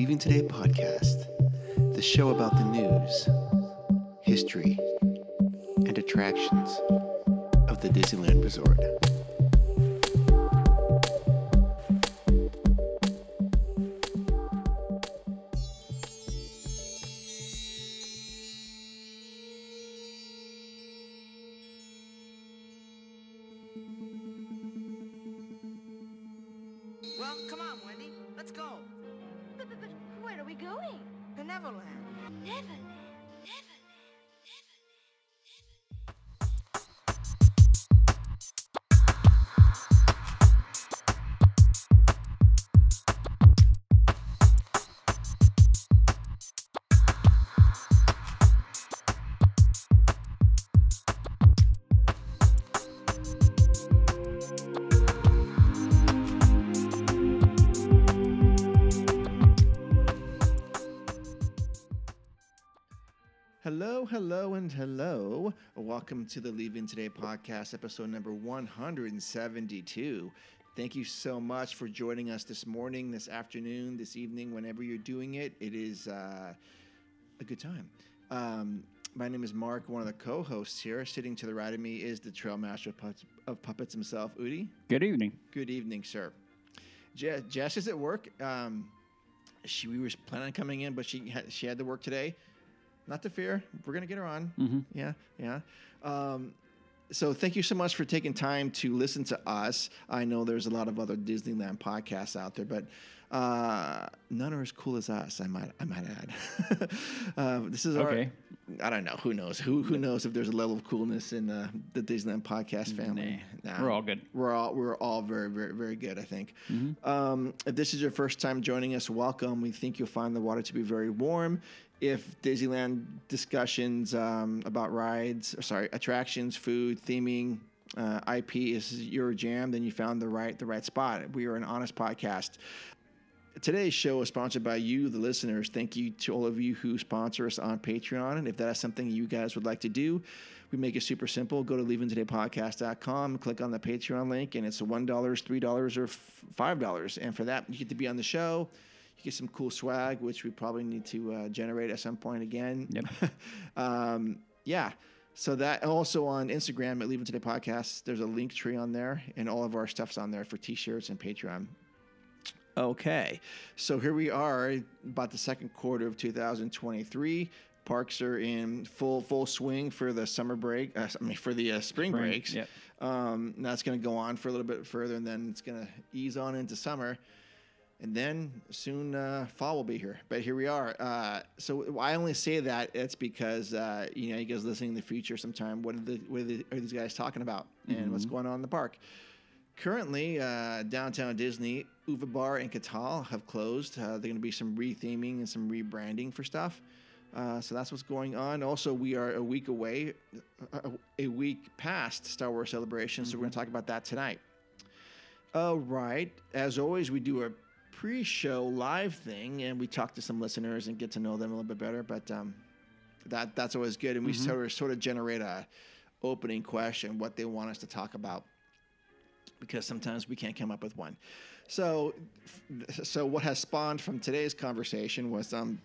Leaving Today podcast, the show about the news, history, and attractions of the Disneyland Resort. Welcome to the Leaving Today podcast, episode number 172. Thank you so much for joining us this morning, this afternoon, this evening, whenever you're doing it. It is uh, a good time. Um, my name is Mark, one of the co hosts here. Sitting to the right of me is the trail master of puppets, of puppets himself, Udi. Good evening. Good evening, sir. Je- Jess is at work. Um, she we were planning on coming in, but she had, she had to work today. Not to fear, we're gonna get her on. Mhm. Yeah, yeah. Um, so thank you so much for taking time to listen to us. I know there's a lot of other Disneyland podcasts out there, but uh, none are as cool as us. I might I might add. uh, this is Okay. our. I don't know. Who knows? Who who knows if there's a level of coolness in uh, the Disneyland podcast family? Nah, we're all good. We're all we're all very very very good. I think. Um, if this is your first time joining us, welcome. We think you'll find the water to be very warm. If Disneyland discussions um, about rides, or sorry, attractions, food, theming, uh, IP is your jam, then you found the right the right spot. We are an honest podcast. Today's show is sponsored by you, the listeners. Thank you to all of you who sponsor us on Patreon. And if that is something you guys would like to do, we make it super simple. Go to leavingtodaypodcast.com, click on the Patreon link, and it's $1, $3, or $5. And for that, you get to be on the show. You get some cool swag, which we probably need to uh, generate at some point again. Yep. um, yeah. So that also on Instagram at Leaving Today Podcast, there's a link tree on there, and all of our stuff's on there for T-shirts and Patreon. Okay, so here we are, about the second quarter of 2023. Parks are in full full swing for the summer break. Uh, I mean, for the uh, spring, Spring, breaks. yep. Um, and that's going to go on for a little bit further, and then it's going to ease on into summer, and then soon uh, fall will be here. But here we are. Uh, so I only say that it's because uh, you know you guys listening in the future sometime. What are the what are, the, are these guys talking about, and what's going on in the park? Currently, uh, downtown Disney, Uva Bar and Catal have closed. Uh, they're going to be some retheming and some rebranding for stuff. Uh, so that's what's going on. Also, we are a week away, a, a week past Star Wars Celebration, so we're going to talk about that tonight. All right. As always, we do a pre-show live thing, and we talk to some listeners and get to know them a little bit better. But um, that that's always good, and we sort of sort of generate a opening question, what they want us to talk about because sometimes we can't come up with one. So, so what has spawned from today's conversation was um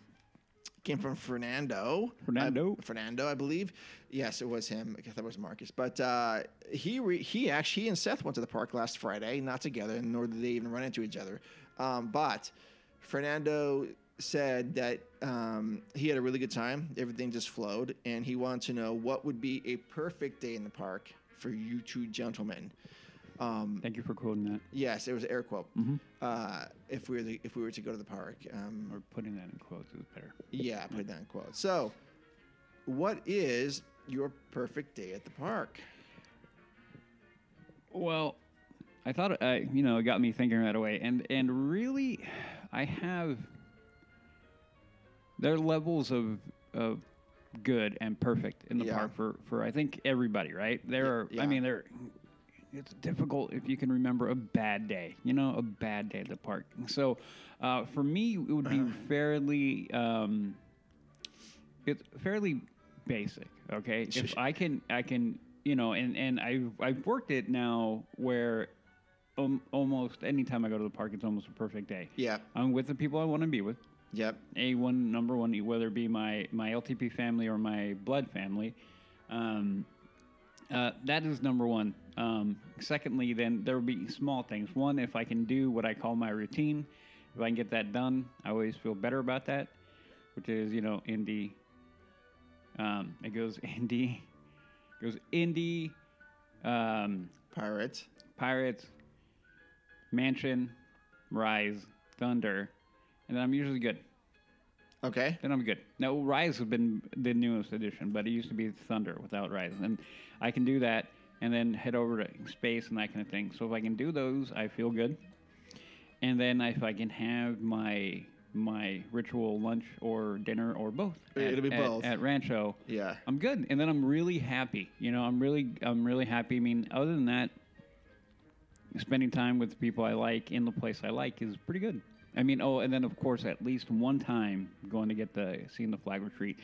came from Fernando. Fernando? I, Fernando, I believe. Yes, it was him. I guess that was Marcus. But uh, he re- he actually he and Seth went to the park last Friday, not together, nor did they even run into each other. Um, but Fernando said that um, he had a really good time. Everything just flowed, and he wanted to know what would be a perfect day in the park for you two gentlemen. Um, Thank you for quoting that yes, it was an air quote. Uh, if we were to, if we were to go to the park, um, or putting that in quotes is better. yeah, put that in quotes. So, what is your perfect day at the park? Well, I thought uh, you know it got me thinking right away, and and really, I have there are levels of of good and perfect in the Yeah. park for for I think everybody, right? There are yeah. I mean there. It's difficult if you can remember a bad day, you know, a bad day at the park. So, uh, for me, it would be fairly, um, it's fairly basic. Okay, if I can, I can, you know, and and I've I've worked it now where um, almost anytime I go to the park, it's almost a perfect day. Yeah. I'm with the people I want to be with. Yep. A one number one, whether it be my my LTP family or my blood family. Um, uh, that is number one. Um, secondly, then there will be small things. One, if I can do what I call my routine, if I can get that done, I always feel better about that. Which is, you know, indie. Um, it goes Indy, goes indie, um, Pirates. Pirates, Mansion, Rise, Thunder, and then I'm usually good. Okay. Then I'm good. Now Rise has been the newest edition, but it used to be Thunder without Rise, and I can do that and then head over to space and that kind of thing. So if I can do those, I feel good. And then if I can have my my ritual lunch or dinner or both, It'll be at, both. at Rancho. Yeah. I'm good, and then I'm really happy. You know, I'm really, I'm really happy. I mean, other than that, spending time with the people I like in the place I like is pretty good. I mean, oh, and then of course, at least one time going to get the seeing the flag retreat.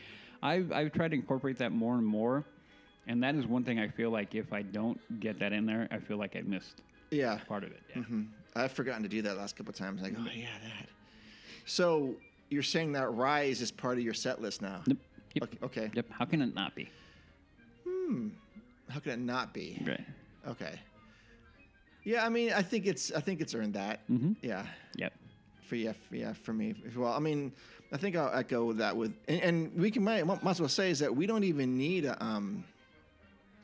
I've I've tried to incorporate that more and more, and that is one thing I feel like if I don't get that in there, I feel like I missed Yeah. part of it. Yeah. hmm I've forgotten to do that last couple of times. Like, oh yeah, that. So you're saying that Rise is part of your set list now? Yep. Yep. Okay. okay. Yep. How can it not be? Hmm. How can it not be? Right. Okay. Yeah, I mean, I think it's I think it's earned that. Mhm. Yeah. Yep. For yeah, for, yeah, for me as well. I mean, I think I'll echo that with, and, and we can might, might as well say is that we don't even need a, um,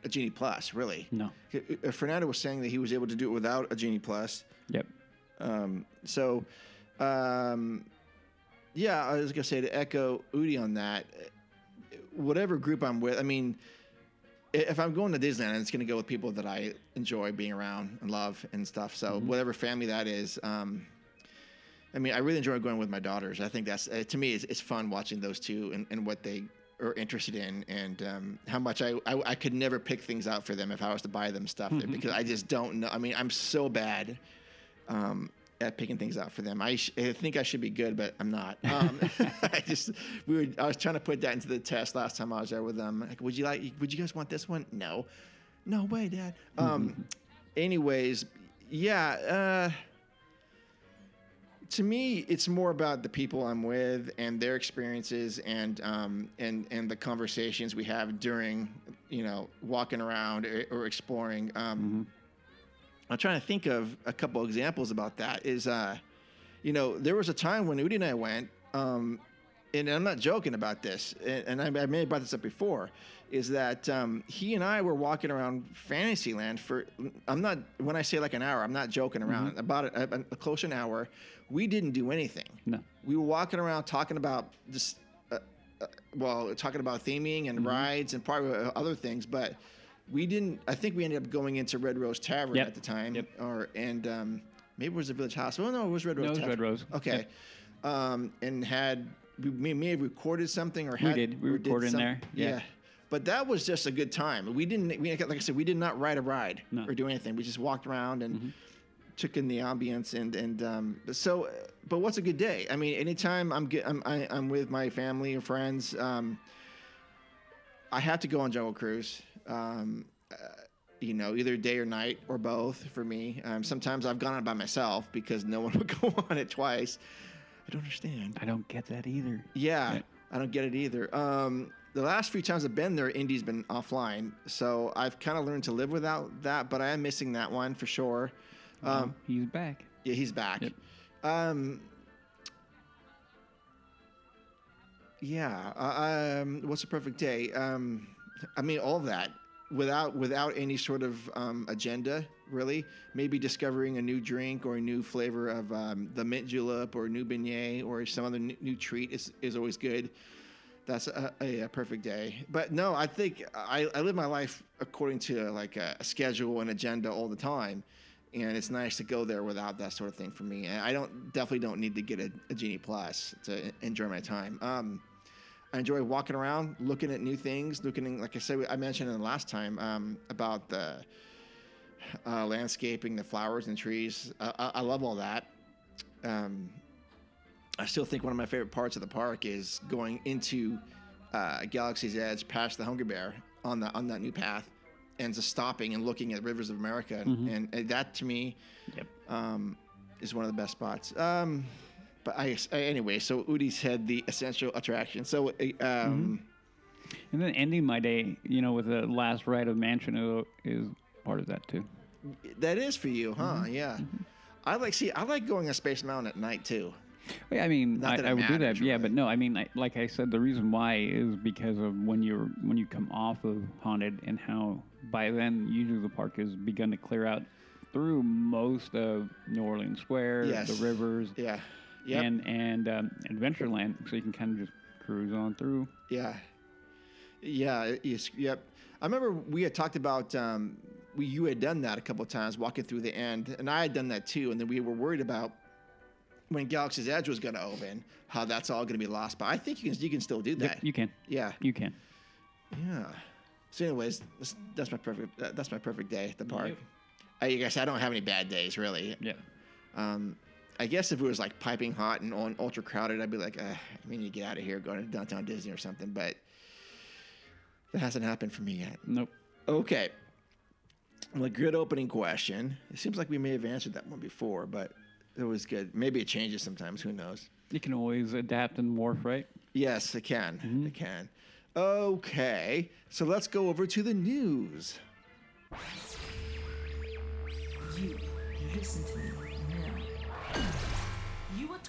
a Genie Plus, really. No. Fernando was saying that he was able to do it without a Genie Plus. Yep. Um, so, um, yeah, I was gonna say to echo Udi on that. Whatever group I'm with, I mean, if I'm going to Disneyland, it's gonna go with people that I enjoy being around and love and stuff. So whatever family that is. Um, I mean, I really enjoy going with my daughters. I think that's uh, to me, it's, it's fun watching those two and, and what they are interested in, and um, how much I, I I could never pick things out for them if I was to buy them stuff because I just don't know. I mean, I'm so bad um, at picking things out for them. I, sh- I think I should be good, but I'm not. Um, I just we were. I was trying to put that into the test last time I was there with them. Like, would you like? Would you guys want this one? No, no way, Dad. Um, anyways, yeah. Uh, to me, it's more about the people I'm with and their experiences and um, and and the conversations we have during, you know, walking around or, or exploring. Um, I'm trying to think of a couple examples about that. Is uh, you know, there was a time when Udi and I went, um, and I'm not joking about this, and, and I, I may have brought this up before, is that um, he and I were walking around Fantasyland for, I'm not, when I say like an hour, I'm not joking around, about a, a, a close to an hour. We didn't do anything. No. We were walking around talking about just, uh, uh, well, talking about theming and rides and probably uh, other things, but we didn't. I think we ended up going into Red Rose Tavern Yep. at the time, Yep. or and um, maybe it was the Village Hospital. No, it was Red Rose. No, it was Tavern. Red Rose. Okay, um, and had we may, may have recorded something or We had did. We or recorded in some- there. Yeah. But that was just a good time. We didn't. We like I said, we did not ride a ride No. Mm-hmm. or do anything. We just walked around and took in the ambience and and um, so. But what's a good day? I mean, anytime I'm get, I'm I, I'm with my family or friends. Um, I have to go on Jungle Cruise. Um, uh, you know, either day or night or both for me. Um, sometimes I've gone on by myself because no one would go on it twice. I don't understand. I don't get that either. Yeah, Right. I don't get it either. Um, the last few times I've been there, Indy's been offline, so I've kind of learned to live without that. But I am missing that one for sure. Um, He's back. yeah, he's back. Yep. Um, yeah. Uh, um, what's a perfect day? Um, I mean, all that without without any sort of um, agenda, really. Maybe discovering a new drink or a new flavor of um, the mint julep or a new beignet or some other n- new treat is, is always good. That's a, a, a perfect day. But no, I think I, I live my life according to like a, a schedule and agenda all the time and it's nice to go there without that sort of thing for me. And I don't definitely don't need to get a, a Genie Plus to enjoy my time. Um, I enjoy walking around, looking at new things, looking like I said, I mentioned in the last time um, about the uh, landscaping, the flowers and trees. I, I, I love all that. Um, I still think one of my favorite parts of the park is going into uh, Galaxy's Edge past the Hungry Bear on the on that new path and just stopping and looking at rivers of America, and, and, and that to me Yep. um, is one of the best spots. Um, but I, anyway, so Udi had the essential attraction. So uh, um, And then ending my day, you know, with the last ride of Mansion is- part of that too. that is for you, huh? Yeah. I like see. I like going on Space Mountain at night too. Well, yeah, I mean, Not I, that I would do that. matters, Yeah, but no, I mean, I, like I said, the reason why is because of when you're when you come off of haunted and how by then usually the park has begun to clear out through most of New Orleans Square, Yes. the rivers, Yeah. Yep. and and um, Adventureland, so you can kind of just cruise on through. Yeah. Yeah. Yep. I remember we had talked about um, we you had done that a couple of times walking through the end, and I had done that too. And then we were worried about when Galaxy's Edge was going to open, how that's all going to be lost. But I think you can you can still do Yep, that. you can, yeah. you can. Yeah. So, anyways, that's, that's my perfect that's my perfect day at the park. Yep. I guess I don't have any bad days really. Yeah. Um, I guess if it was like piping hot and on ultra crowded, I'd be like, uh, I mean, you get out of here, go to downtown Disney or something. But that hasn't happened for me yet. Nope. Okay. Well, a good opening question. It seems like we may have answered that one before, but it was good. Maybe it changes sometimes. Who knows? You can always adapt and morph, right? Yes, it can. Mm-hmm. It can. Okay. So let's go over to the news. You listen to me now. You are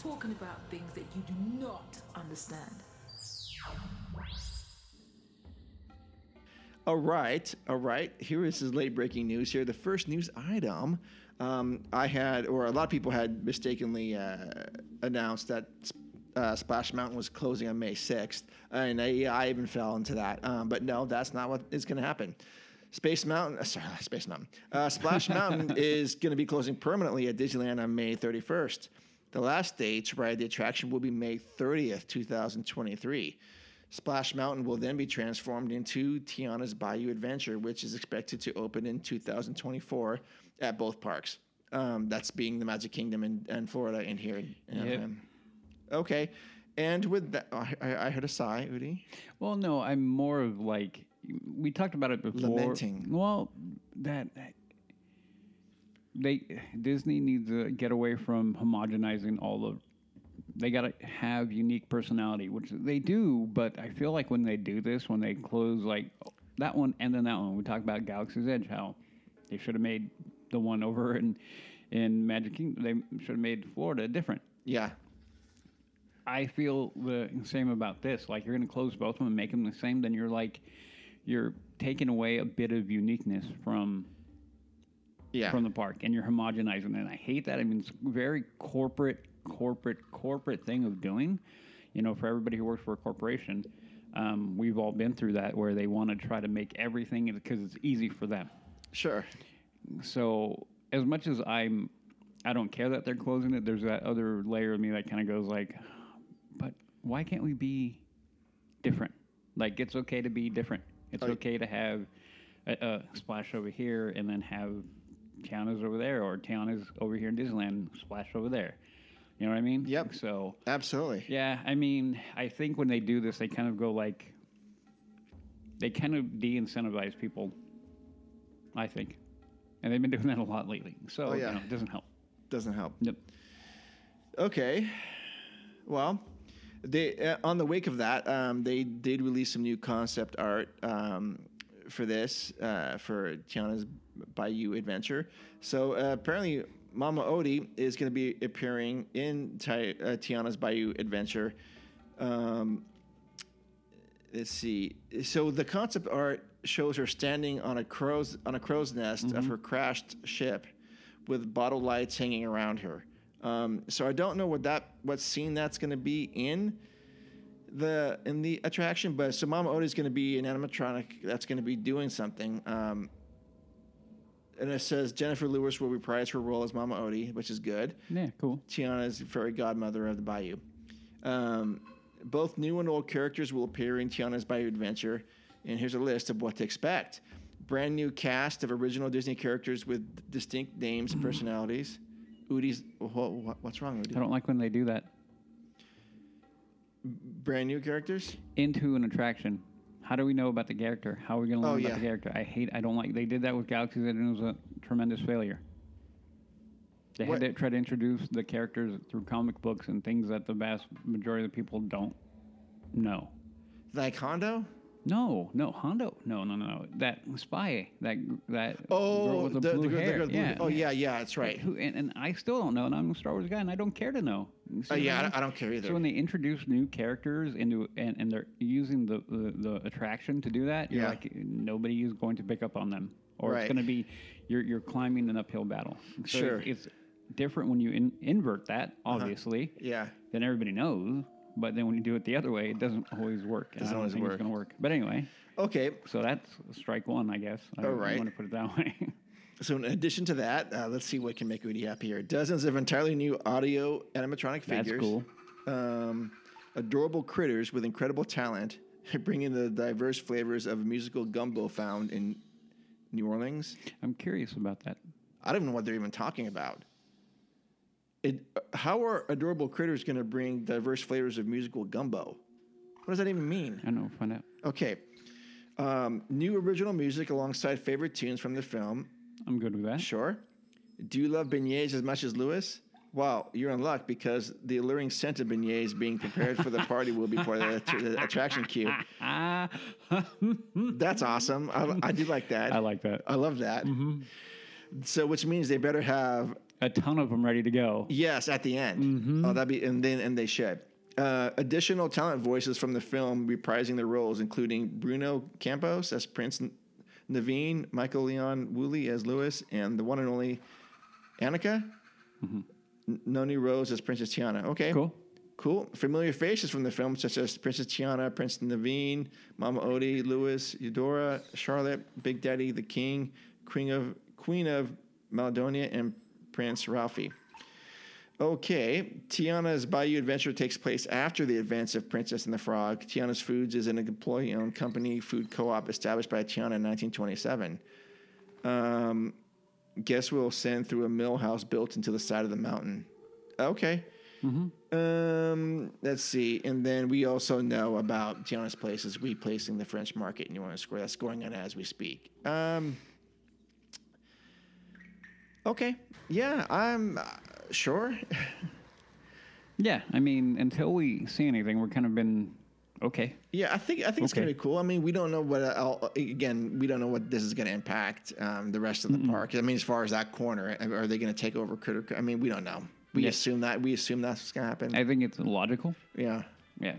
talking about things that you do not understand. All right, all right. Here is his late breaking news. Here, the first news item. Um, I had, or a lot of people had mistakenly uh, announced that uh, Splash Mountain was closing on May 6th, and I, I even fell into that. Um, but no, that's not what is going to happen. Space Mountain, uh, sorry, Space Mountain. Uh, Splash Mountain is going to be closing permanently at Disneyland on May 31st. The last date to ride the attraction will be May 30th, 2023. Splash Mountain will then be transformed into Tiana's Bayou Adventure, which is expected to open in 2024 at both parks. Um, that's being the Magic Kingdom and, and Florida in here. in Yep. Anaheim. Okay. And with that, I, I I heard a sigh, Udi. Well, no, I'm more of like we talked about it before. Lamenting. Well, that they Disney needs to get away from homogenizing all the. They got to have unique personality, which they do. But I feel like when they do this, when they close like that one and then that one, we talk about Galaxy's Edge, how they should have made the one over in in Magic Kingdom. They should have made Florida different. Yeah. I feel the same about this. Like you're going to close both of them and make them the same, then you're like you're taking away a bit of uniqueness from Yeah. from the park, and you're homogenizing it. And I hate that. I mean, it's very corporate, corporate, corporate thing of doing. You know, for everybody who works for a corporation, um, we've all been through that where they want to try to make everything because it's easy for them. sure. So as much as I'm, I don't care that they're closing it. There's that other layer of me that kind of goes like, but why can't we be different? Like it's okay to be different. It's okay to have a, a splash over here and then have Tiana's over there, or Tiana's over here in Disneyland, splash over there. You know what I mean? Yep. So Absolutely. yeah, I mean, I think when they do this, they kind of go like, they kind of de-incentivize people. I think, and they've been doing that a lot lately. So Oh, yeah. you know, it doesn't help. Doesn't help. Yep. Okay. Well, they uh, on the wake of that, um, they did release some new concept art um, for this uh, for Tiana's Bayou Adventure. So uh, apparently, Mama Odie is going to be appearing in Ti- uh, Tiana's Bayou Adventure. Um, let's see. So the concept art shows her standing on a crow's on a crow's nest of her crashed ship, with bottle lights hanging around her. Um, so I don't know what that what scene that's going to be in the in the attraction, but so Mama Odie is going to be an animatronic that's going to be doing something. Um, and it says Jennifer Lewis will reprise her role as Mama Odie, which is good. Yeah. Cool. Tiana's fairy godmother of the Bayou. Um, both new and old characters will appear in Tiana's Bayou Adventure, and here's a list of what to expect. Brand new cast of original Disney characters with distinct names and personalities. Udi's, what, what, what's wrong, Udi? I don't like when they do that Brand new characters? into an attraction. How do we know about the character? How are we going to Oh, learn yeah. about the character? I hate. I don't like. They did that with Galaxy's Edge, and it was a tremendous failure. They What- had to try to introduce the characters through comic books and things that the vast majority of the people don't know. Like Hondo? No, no, Hondo. No, no, no, no. That spy, that that Oh, girl with the, the- blue the hair. the blue- yeah. oh, yeah, yeah, that's right. Who, and, and I still don't know, and I'm a Star Wars guy, and I don't care to know. Uh, yeah, I don't- I don't care either. So when they introduce new characters into and, and they're using the, the, the attraction to do that, Yeah. like nobody is going to pick up on them, or Right. it's going to be you're you're climbing an uphill battle. So Sure. it's, it's different when you in, invert that, Uh-huh. obviously. Yeah. Then everybody knows. But then when you do it the other way, it doesn't always work. Doesn't always work. It's going to work. But anyway, Okay. so that's strike one, I guess. I All don't right. want to put it that way. So in addition to that, uh, let's see what can make Udi happy here. Dozens of entirely new audio animatronic That's figures. cool. Um, adorable critters with incredible talent, bringing the diverse flavors of musical gumbo found in New Orleans. I'm curious about that. I don't even know what they're even talking about. It, how are adorable critters going to bring diverse flavors of musical gumbo? What does that even mean? I don't know. Find out. Okay. Um, new original music alongside favorite tunes from the film. I'm good with that. Sure. Do you love beignets as much as Lewis? Wow, you're in luck because the alluring scent of beignets being prepared for the party will be part of the, the attraction queue. Ah, That's awesome. I, I do like that. I like that. I love that. So, which means they better have A ton of them ready to go. yes at the end. Oh, that'd be and then and they should. Uh, additional talent voices from the film reprising their roles, including Bruno Campos as Prince Naveen, Michael Leon Woolley as Lewis, and the one and only Anika N- Noni Rose as Princess Tiana. Okay, Cool. Cool. Familiar faces from the film, such as Princess Tiana, Prince Naveen, Mama Odie, Lewis, Eudora, Charlotte, Big Daddy, the King, Queen of Queen of Maladonia, and Prince Ralphie. Okay, Tiana's Bayou Adventure takes place after the events of Princess and the Frog. Tiana's Foods is an employee-owned company food co-op established by Tiana in 1927. Um, we'll send through a mill house built into the side of the mountain. Okay. Um, let's see. And then we also know about Tiana's Place is replacing the French Market in New Orleans Square. That's going on as we speak. Um, okay. Yeah, I'm uh, sure. Yeah, I mean, until we see anything, we're kind of been okay. Yeah, I think I think it's Okay. gonna be cool. I mean, we don't know what uh, again. We don't know what this is gonna impact um, the rest of the park. I mean, as far as that corner, are they gonna take over Critter? I mean, we don't know. We assume that we assume that's what's gonna happen. I think it's logical. yeah. Yeah.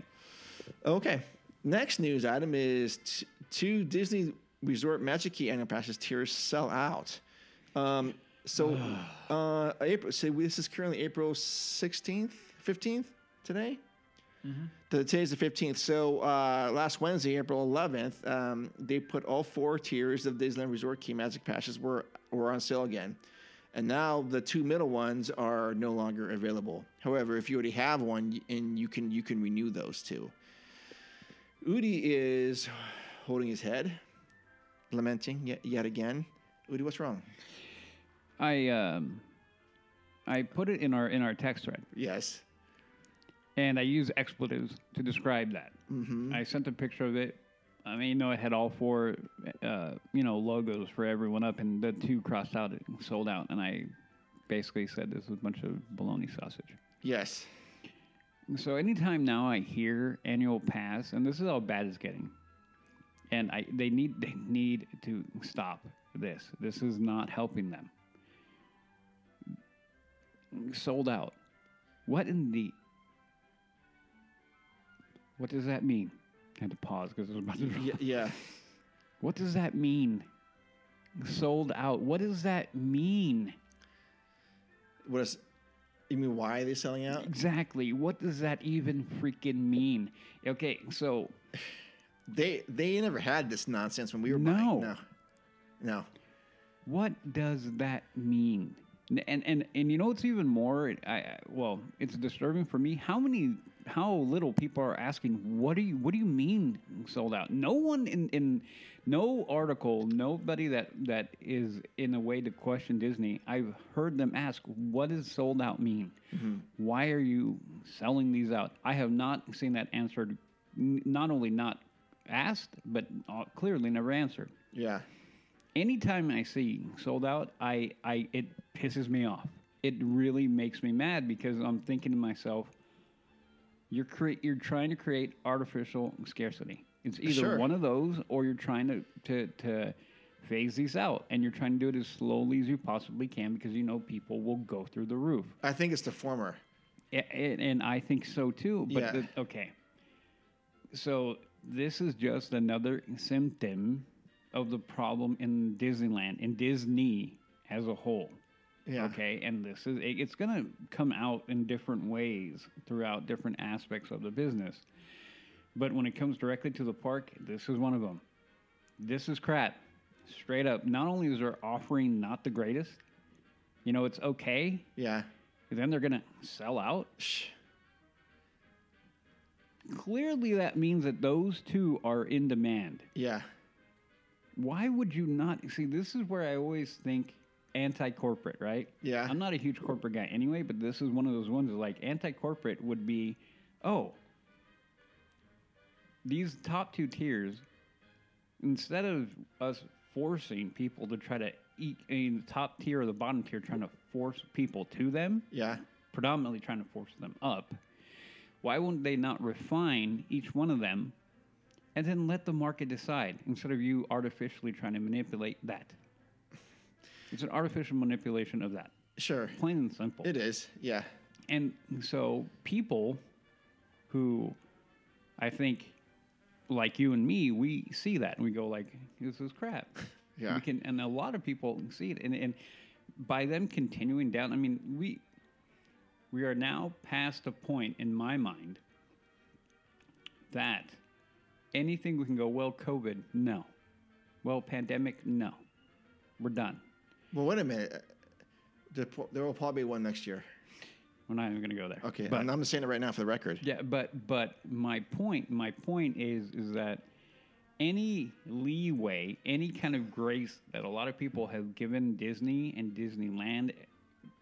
Okay. Next news item is t- two Disney Resort Magic Key annual passes tiers sell out. Um, so, uh, April. So this is currently April sixteenth, fifteenth today. The, today's the fifteenth. So uh, last Wednesday, April eleventh, um, they put all four tiers of Disneyland Resort Key Magic passes were were on sale again. And now the two middle ones are no longer available. However, if you already have one, and you can you can renew those two. Udi is holding his head, lamenting yet, yet again. Udi, what's wrong? I um, I put it in our in our text thread, Yes. and I use expletives to describe that. Mm-hmm. I sent a picture of it. I mean, you know, it had all four, uh, you know, logos for everyone up, and the two crossed out, and sold out. And I basically said this was a bunch of bologna sausage. Yes. So anytime now I hear annual pass, and this is how bad it's getting, and I they need they need to stop this. This is not helping them. Sold out. What in the? What does that mean? I had to pause because it was about to. Yeah. yeah. What does that mean? Sold out. What does that mean? What is? You mean why are they selling out? Exactly. What does that even freaking mean? Okay, so They they never had this nonsense when we were No. buying. No. No. What does that mean? And and and you know it's even more? I, well, it's disturbing for me. How many, how little people are asking, what do you, what do you mean sold out? No one in in no article, nobody that that is in a way to question Disney. I've heard them ask, what does sold out mean? Why are you selling these out? I have not seen that answered. n- Not only not asked, but uh, clearly never answered. Yeah. Anytime I see sold out, I, I it pisses me off. It really makes me mad because I'm thinking to myself, you're cre- you're trying to create artificial scarcity. It's either Sure. one of those, or you're trying to, to to phase these out, and you're trying to do it as slowly as you possibly can because you know people will go through the roof. I think it's the former. And I think so too. But Yeah. the, okay, so this is just another symptom of the problem in Disneyland, in Disney as a whole. Yeah. Okay, and this is it- it's going to come out in different ways throughout different aspects of the business. But when it comes directly to the park, this is one of them. This is crap. Straight up. Not only is their offering not the greatest, you know, it's okay, Yeah. then they're going to sell out. Shh. Clearly, that means that those two are in demand. Yeah. Why would you not see? This is where I always think anti-corporate, right? Yeah. I'm not a huge corporate guy anyway, but this is one of those ones. Like anti-corporate would be, oh, these top two tiers. Instead of us forcing people to try to eat in the top tier or the bottom tier, trying to force people to them, Yeah. predominantly trying to force them up, why wouldn't they not refine each one of them and then let the market decide instead of you artificially trying to manipulate that? It's an artificial manipulation of that, Sure. plain and simple. It is. Yeah. And so people who I think like you and me, we see that and we go like, this is crap. Yeah. We can and a lot of people see it and, and by them continuing down, I mean, we we are now past a point in my mind that anything we can go, well, COVID, no. Well, pandemic, no. We're done. Well, wait a minute. There will probably be one next year. We're not even going to go there. Okay. But- I'm, saying it right now for the record. Yeah, but but my point my point is is that any leeway, any kind of grace that a lot of people have given Disney and Disneyland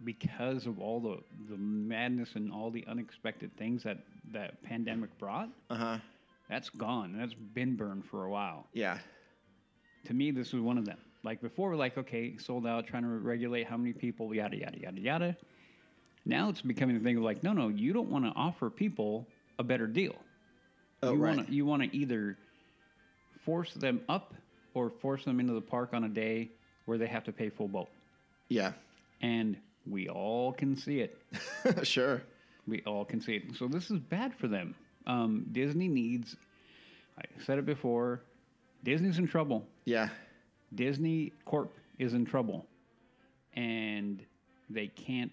because of all the, the madness and all the unexpected things that that pandemic brought, Uh huh. That's gone. That's been burned for a while. Yeah. To me, this was one of them. Like before, we're like, okay, sold out, trying to regulate how many people, yada yada yada yada. Now it's becoming a thing of like, no, no, you don't want to offer people a better deal. Oh, you right. want to you want to either force them up or force them into the park on a day where they have to pay full boat. Yeah. And we all can see it. sure. We all can see it. So this is bad for them. Um, Disney needs. I said it before. Disney's in trouble. Yeah. Disney Corp is in trouble, and they can't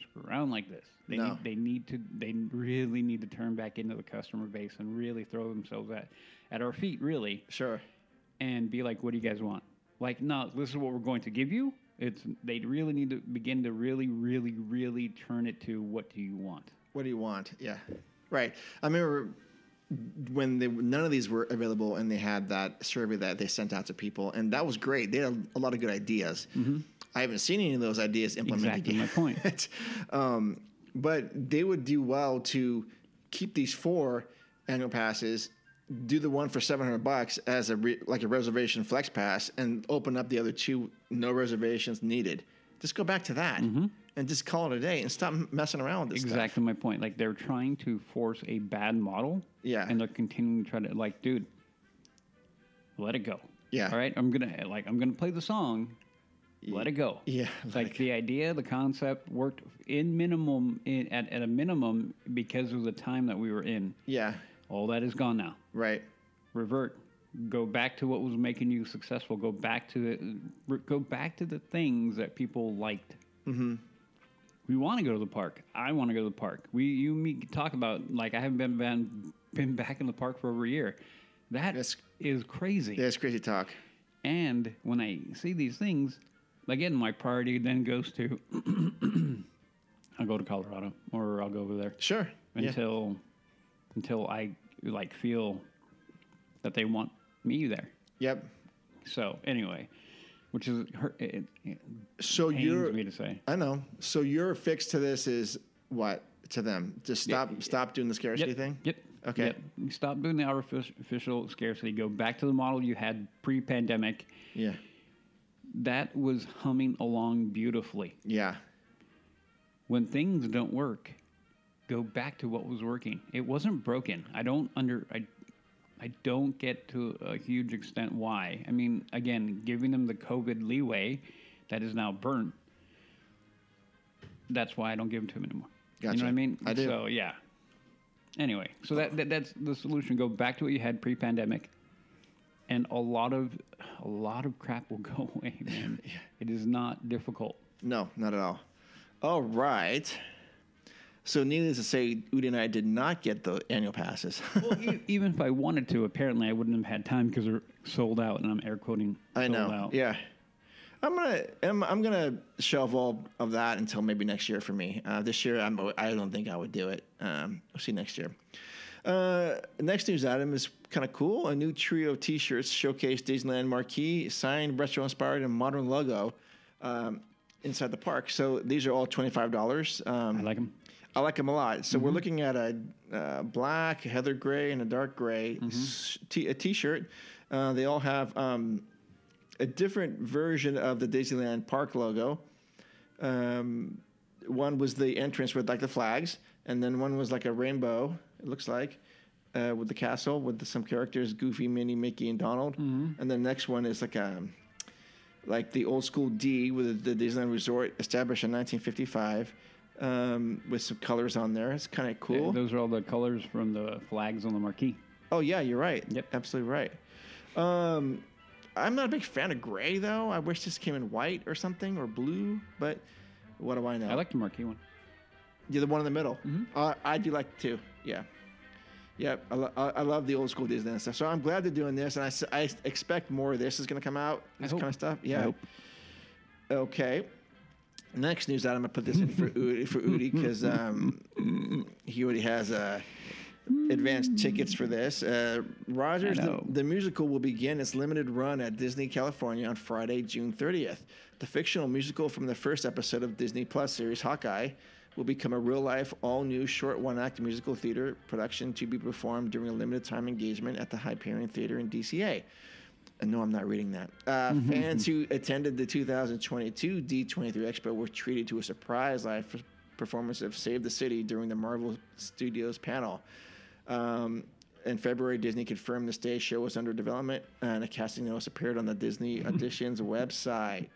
screw around like this. They No. need, they need to they really need to turn back into the customer base and really throw themselves at at our feet, really, Sure. and be like, "What do you guys want?" Like, no, this is what we're going to give you. It's they really need to begin to really, really, really turn it to what do you want? What do you want? Yeah. Right. I remember when they, none of these were available and they had that survey that they sent out to people, and that was great. They had a lot of good ideas. I haven't seen any of those ideas implemented Mm-hmm. Exactly my point. um, but they would do well to keep these four annual passes, do the one for seven hundred bucks as a re, like a reservation flex pass, and open up the other two no reservations needed. Just go back to that and just call it a day and stop messing around with this stuff. Mm-hmm. Exactly my point. Like they're trying to force a bad model. Yeah. And they're continuing to try to like, dude, let it go. Yeah. All right. I'm gonna like I'm gonna play the song. Let it go. Yeah, Like the idea, the concept worked in minimum in, at at a minimum because of the time that we were in. Yeah, All that is gone now. right. Revert. Go back to what was making you successful. Go back to the go back to the things that people liked. Mm-hmm. We want to go to the park. I want to go to the park. We, you, me talk about like I haven't been been, been back in the park for over a year. That is That's- crazy. Yeah, it's crazy talk. And when I see these things, again, my priority then goes to I'll go to Colorado or I'll go over there Sure. Yeah. until until I like feel that they want me there. Yep. So anyway, which is hurt, it, it So you're, me to say. I know. So your fix to this is what? to them. Just stop stop doing the scarcity Yep. thing. Yep. Okay. Yep. Stop doing the artificial scarcity. Go back to the model you had pre-pandemic. Yeah. That was humming along beautifully. Yeah. When things don't work, go back to what was working. It wasn't broken. I don't under I I don't get to a huge extent why. I mean, again, giving them the COVID leeway that is now burnt. That's why I don't give them to them anymore. Gotcha. You know what I mean? I do. So yeah. Anyway, so that, that that's the solution. Go back to what you had pre-pandemic, and a lot of a lot of crap will go away, man. It is not difficult. No, not at all. All right. So, needless to say, Udi and I did not get the annual passes. Well, e- even if I wanted to, apparently I wouldn't have had time because they're sold out, and I'm air quoting. I know. Out. Yeah. I'm gonna I'm, I'm gonna shelve all of that until maybe next year for me. Uh, this year I'm I don't think I would do it. Um, we'll see next year. Uh, next news item is kind of cool. A new trio of T-shirts showcase Disneyland marquee, signed, retro-inspired, and modern logo um, inside the park. So these are all twenty five dollars. Um, I like them. I like them a lot. So we're looking at a uh, black, heather gray, and a dark gray s- t- a t-shirt. Uh, they all have um, a different version of the Disneyland Park logo. Um, one was the entrance with like the flags, and then one was like a rainbow. It looks like. Uh, with the castle, with the, some characters, Goofy, Minnie, Mickey, and Donald, and the next one is like a, like the old school D with the Disneyland Resort established in 1955, um, with some colors on there. It's kind of cool. Those are all the colors from the flags on the marquee. oh yeah, you're right. Yep. absolutely right. Um, I'm not a big fan of gray though. I wish this came in white or something or blue, but what do I know? I like the marquee one. You're the one in the middle. Uh, I do like it too. Yeah. Yeah, I, lo- I love the old school Disneyland stuff. So I'm glad they're doing this, and I, s- I expect more of this is going to come out. This kind of stuff. Yeah. Okay. Next news item, I put this in for Udi, for Udi because um, he already has uh, advanced tickets for this. Uh, Rogers, the, the musical will begin its limited run at Disney California on Friday, June 30th. The fictional musical from the first episode of Disney Plus series Hawkeye will become a real life, all new short one act musical theater production to be performed during a limited time engagement at the Hyperion Theater in DCA. And no, I'm not reading that. Uh, fans who attended the 2022 D23 Expo were treated to a surprise live performance of Save the City during the Marvel Studios panel. Um, in February, Disney confirmed the stage show was under development, and a casting notice appeared on the Disney Auditions website.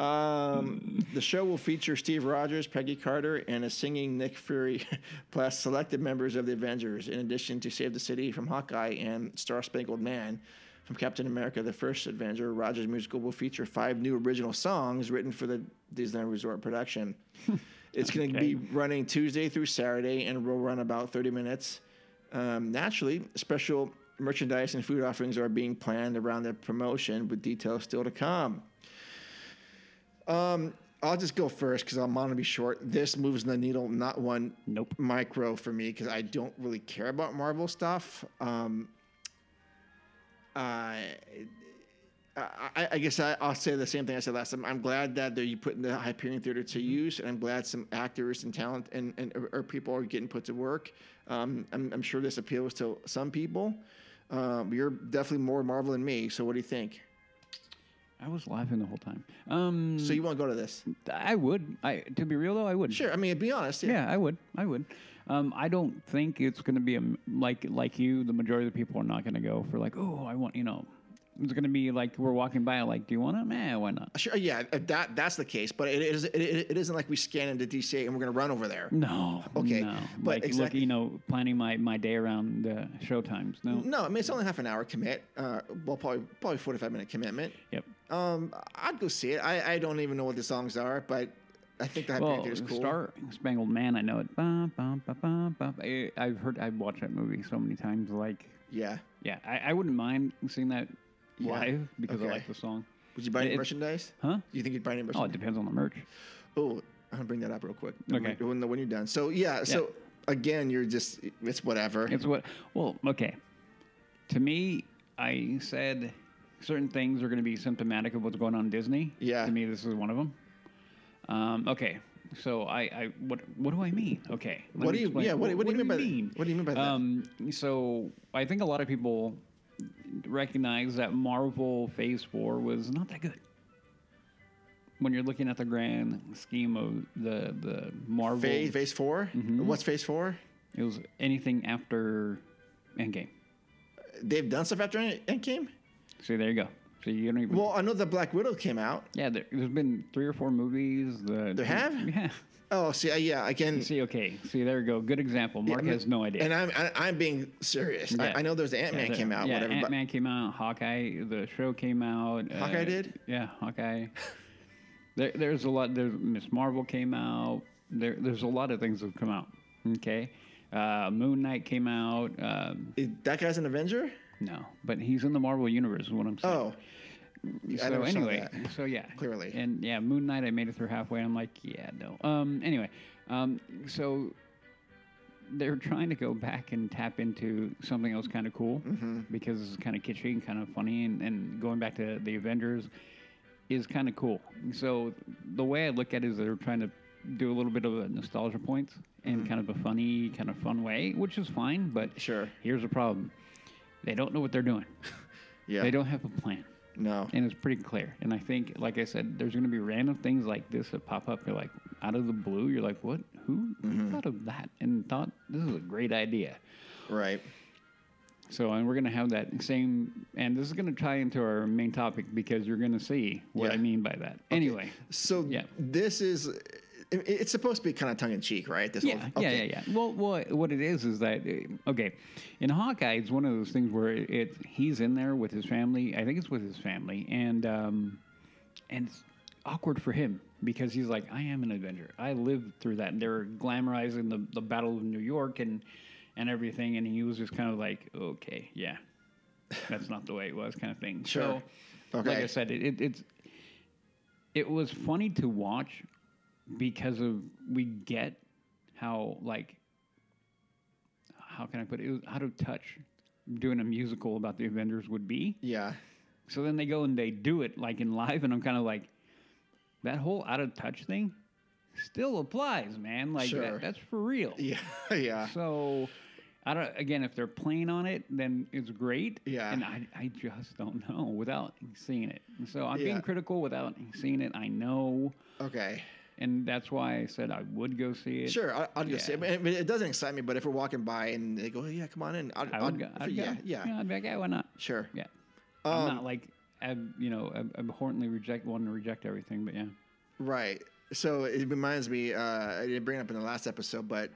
Um, the show will feature Steve Rogers, Peggy Carter, and a singing Nick Fury, plus selected members of the Avengers, in addition to Save the City from Hawkeye and Star Spangled Man from Captain America: The First Avenger. Rogers musical will feature five new original songs written for the Disneyland Resort production. it's going to be running Tuesday through Saturday, and will run about 30 minutes. Um, naturally, special merchandise and food offerings are being planned around the promotion, with details still to come. Um, I'll just go first because I'm going to be short. This moves the needle, not one Nope. micro for me because I don't really care about Marvel stuff. Um, I, I, I guess I, I'll say the same thing I said last time. I'm glad that they're you putting the Hyperion Theater to use, and I'm glad some actors and talent and, and or, or people are getting put to work. Um, I'm, I'm sure this appeals to some people. Um, you're definitely more Marvel than me. So what do you think? I was laughing the whole time. Um, So you want to go to this? I would. I to be real though, I would. Sure. I mean, be honest. Yeah, I would. I would. Um, I don't think it's going to be a like like you. The majority of the people are not going to go for like, oh, I want you know. It's going to be like we're walking by, like, do you want it? Man, why not? Sure, yeah, that that's the case, but it is it, it isn't like we scan into DC and we're gonna run over there. No. Okay, No. but like, exactly- look, you know, planning my my day around the show times. No. No, I mean it's only half an hour commit. Uh, well, probably probably forty five minute commitment. Yep. Um, I'd go see it. I, I don't even know what the songs are, but I think Hyperion Well, is cool. Star Spangled Man, I know it. Bum, bum, bum. I- I've heard, I've watched that movie so many times. Like, Yeah. yeah, I, I wouldn't mind seeing that Yeah, live because okay. I like the song. Would you buy any It- merchandise? Huh? Do you think you'd buy any merchandise? Oh, it depends on the merch. Oh, I'm gonna bring that up real quick. Okay. When, when you're done. So yeah. So again, you're just it's whatever. It's what. Well, okay. To me, I said certain things are going to be symptomatic of what's going on in Disney. Yeah. To me, this is one of them. Um, okay. So I, I what what do I mean? Okay. What do you- explain. yeah, what do- what do you mean by that? What do you mean by that? Um, so I think a lot of people recognize that Marvel Phase Four was not that good. When you're looking at the grand scheme of the the Marvel, Phase phase 4 Mm-hmm. What's phase four? it was anything after Endgame. They've done stuff after End- Endgame. So there you go. So you don't even. Well, I know the Black Widow came out. yeah, there, there's been three or four movies. The, There have? Yeah. Oh, see, uh, yeah, I can. See, okay. See, there you go. Good example. Mark I mean- has no idea. And I'm I, I'm being serious. Yeah. I, I know there's the Ant Man Yeah, came out. Yeah, whatever. Ant Man came out. Hawkeye, the show came out. uh, Hawkeye did? Yeah, Hawkeye. there, there's a lot. There's Ms. Marvel came out. There, there's a lot of things that have come out. Okay, uh, Moon Knight came out. Um, that guy's an Avenger. no, but he's in the Marvel universe. Is what I'm saying. Oh, I so anyway, so yeah, Clearly. and yeah, Moon Knight. I made it through halfway. I'm like, yeah, no. Um, anyway, um, so they're trying to go back and tap into something else kind of cool Mm-hmm. because it's kind of kitschy and kind of funny, and, and going back to the Avengers is kind of cool. So the way I look at it is they're trying to do a little bit of a nostalgia points in kind of a funny, kind of fun way, which is fine. But Mm-hmm. Sure. here's the problem: they don't know what they're doing. yeah. They don't have a plan No. and it's pretty clear. And I think, like I said, there's going to be random things like this that pop up. You're like, out of the blue, you're like, what? Who, who mm-hmm. thought of that and thought this is a great idea? Right. So, and we're going to have that same, and this is going to tie into our main topic because you're going to see what I mean by that. Anyway, So Yeah. this is. It- It's supposed to be kind of tongue in cheek, right? This yeah, whole, yeah, okay. yeah, yeah. Well, well, what it is is that uh, okay, in Hawkeye, it's one of those things where it, it he's in there with his family. I think it's with his family, and um, and it's awkward for him because he's like, I am an Avenger. I lived through that. And they're glamorizing the the Battle of New York and and everything, and he was just kind of like, okay, yeah, that's not the way it was, kind of thing. Sure. So, like I said, it, it it's it was funny to watch because of we get how like how can I put it, it was out of touch doing a musical about the Avengers would be. Yeah. So then they go and they do it like in live, and I'm kind of like, that whole out of touch thing still applies, man. Like Sure. that, that's for real. Yeah. yeah. So I don't. Again, if they're playing on it, then it's great. Yeah. And I, I just don't know without seeing it. So I'm Yeah. being critical without seeing it. I know, Okay. And that's why I said I would go see it. Sure, I, I'll just say. Yeah. I mean, it doesn't excite me, but if we're walking by and they go, "Yeah, come on in," I'd, I I'd- go. I'd yeah, go. yeah, I'd be like, yeah, why not? sure. Yeah. Um, I'm not like, ab, you know, ab- abhorrently reject, wanting to reject everything, but yeah. Right. So it reminds me. Uh, I didn't bring it up in the last episode, but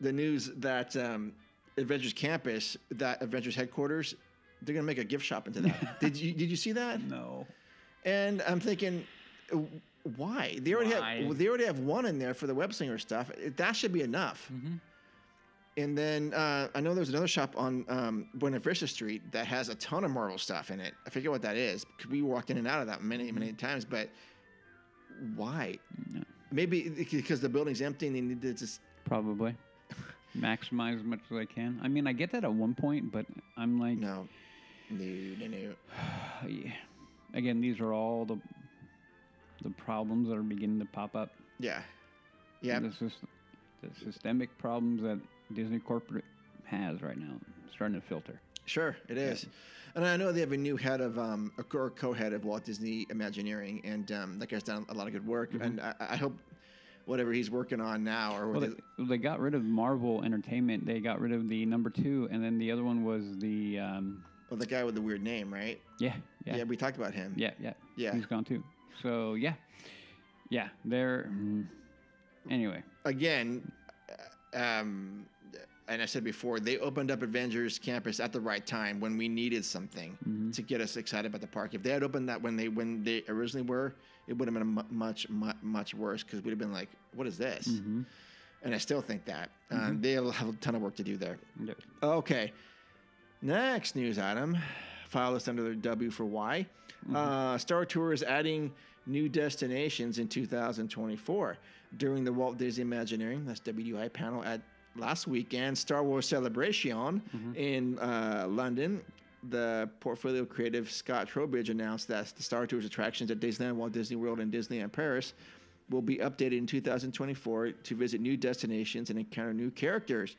the news that um, Adventures Campus, that Adventures headquarters, they're gonna make a gift shop into that. did you Did you see that? No. And I'm thinking, why? They already Why? have they already have one in there for the web slinger stuff. That should be enough. Mm-hmm. And then uh, I know there's another shop on um, Buena Vista Street that has a ton of Marvel stuff in it. I forget what that is. We walked in and out of that many, many Mm-hmm. times. But why? Maybe because the building's empty and they need to just. Probably. Maximize as much as I can. I mean, I get that at one point, but I'm like, No, no, no, no. yeah. again, these are all the the problems that are beginning to pop up. Yeah, yeah. The, syst- the systemic problems that Disney corporate has right now starting to filter. Sure, it is. And I know they have a new head of, um, a co- or co-head of Walt Disney Imagineering, and um, that guy's done a lot of good work. And I, I hope whatever he's working on now, or Well, they, they got rid of Marvel Entertainment. They got rid of the number two, and then the other one was the um, well, the guy with the weird name, right? yeah, yeah, Yeah, we talked about him. yeah, yeah, Yeah. He's gone too. So yeah, yeah. They're anyway. Again, uh, um, and I said before, they opened up Avengers Campus at the right time when we needed something Mm-hmm. to get us excited about the park. If they had opened that when they when they originally were, it would have been a mu- much much worse because we'd have been like, "What is this?" Mm-hmm. And I still think that um, they'll have a ton of work to do there. Yep. Okay. Next news item. File this under the W for Y. Uh, Star Tour is adding new destinations in 2024. During the Walt Disney Imagineering, that's WDI panel at last weekend, Star Wars Celebration in uh, London, the portfolio creative Scott Trowbridge announced that the Star Tours attractions at Disneyland, Walt Disney World, and Disneyland Paris will be updated in 2024 to visit new destinations and encounter new characters.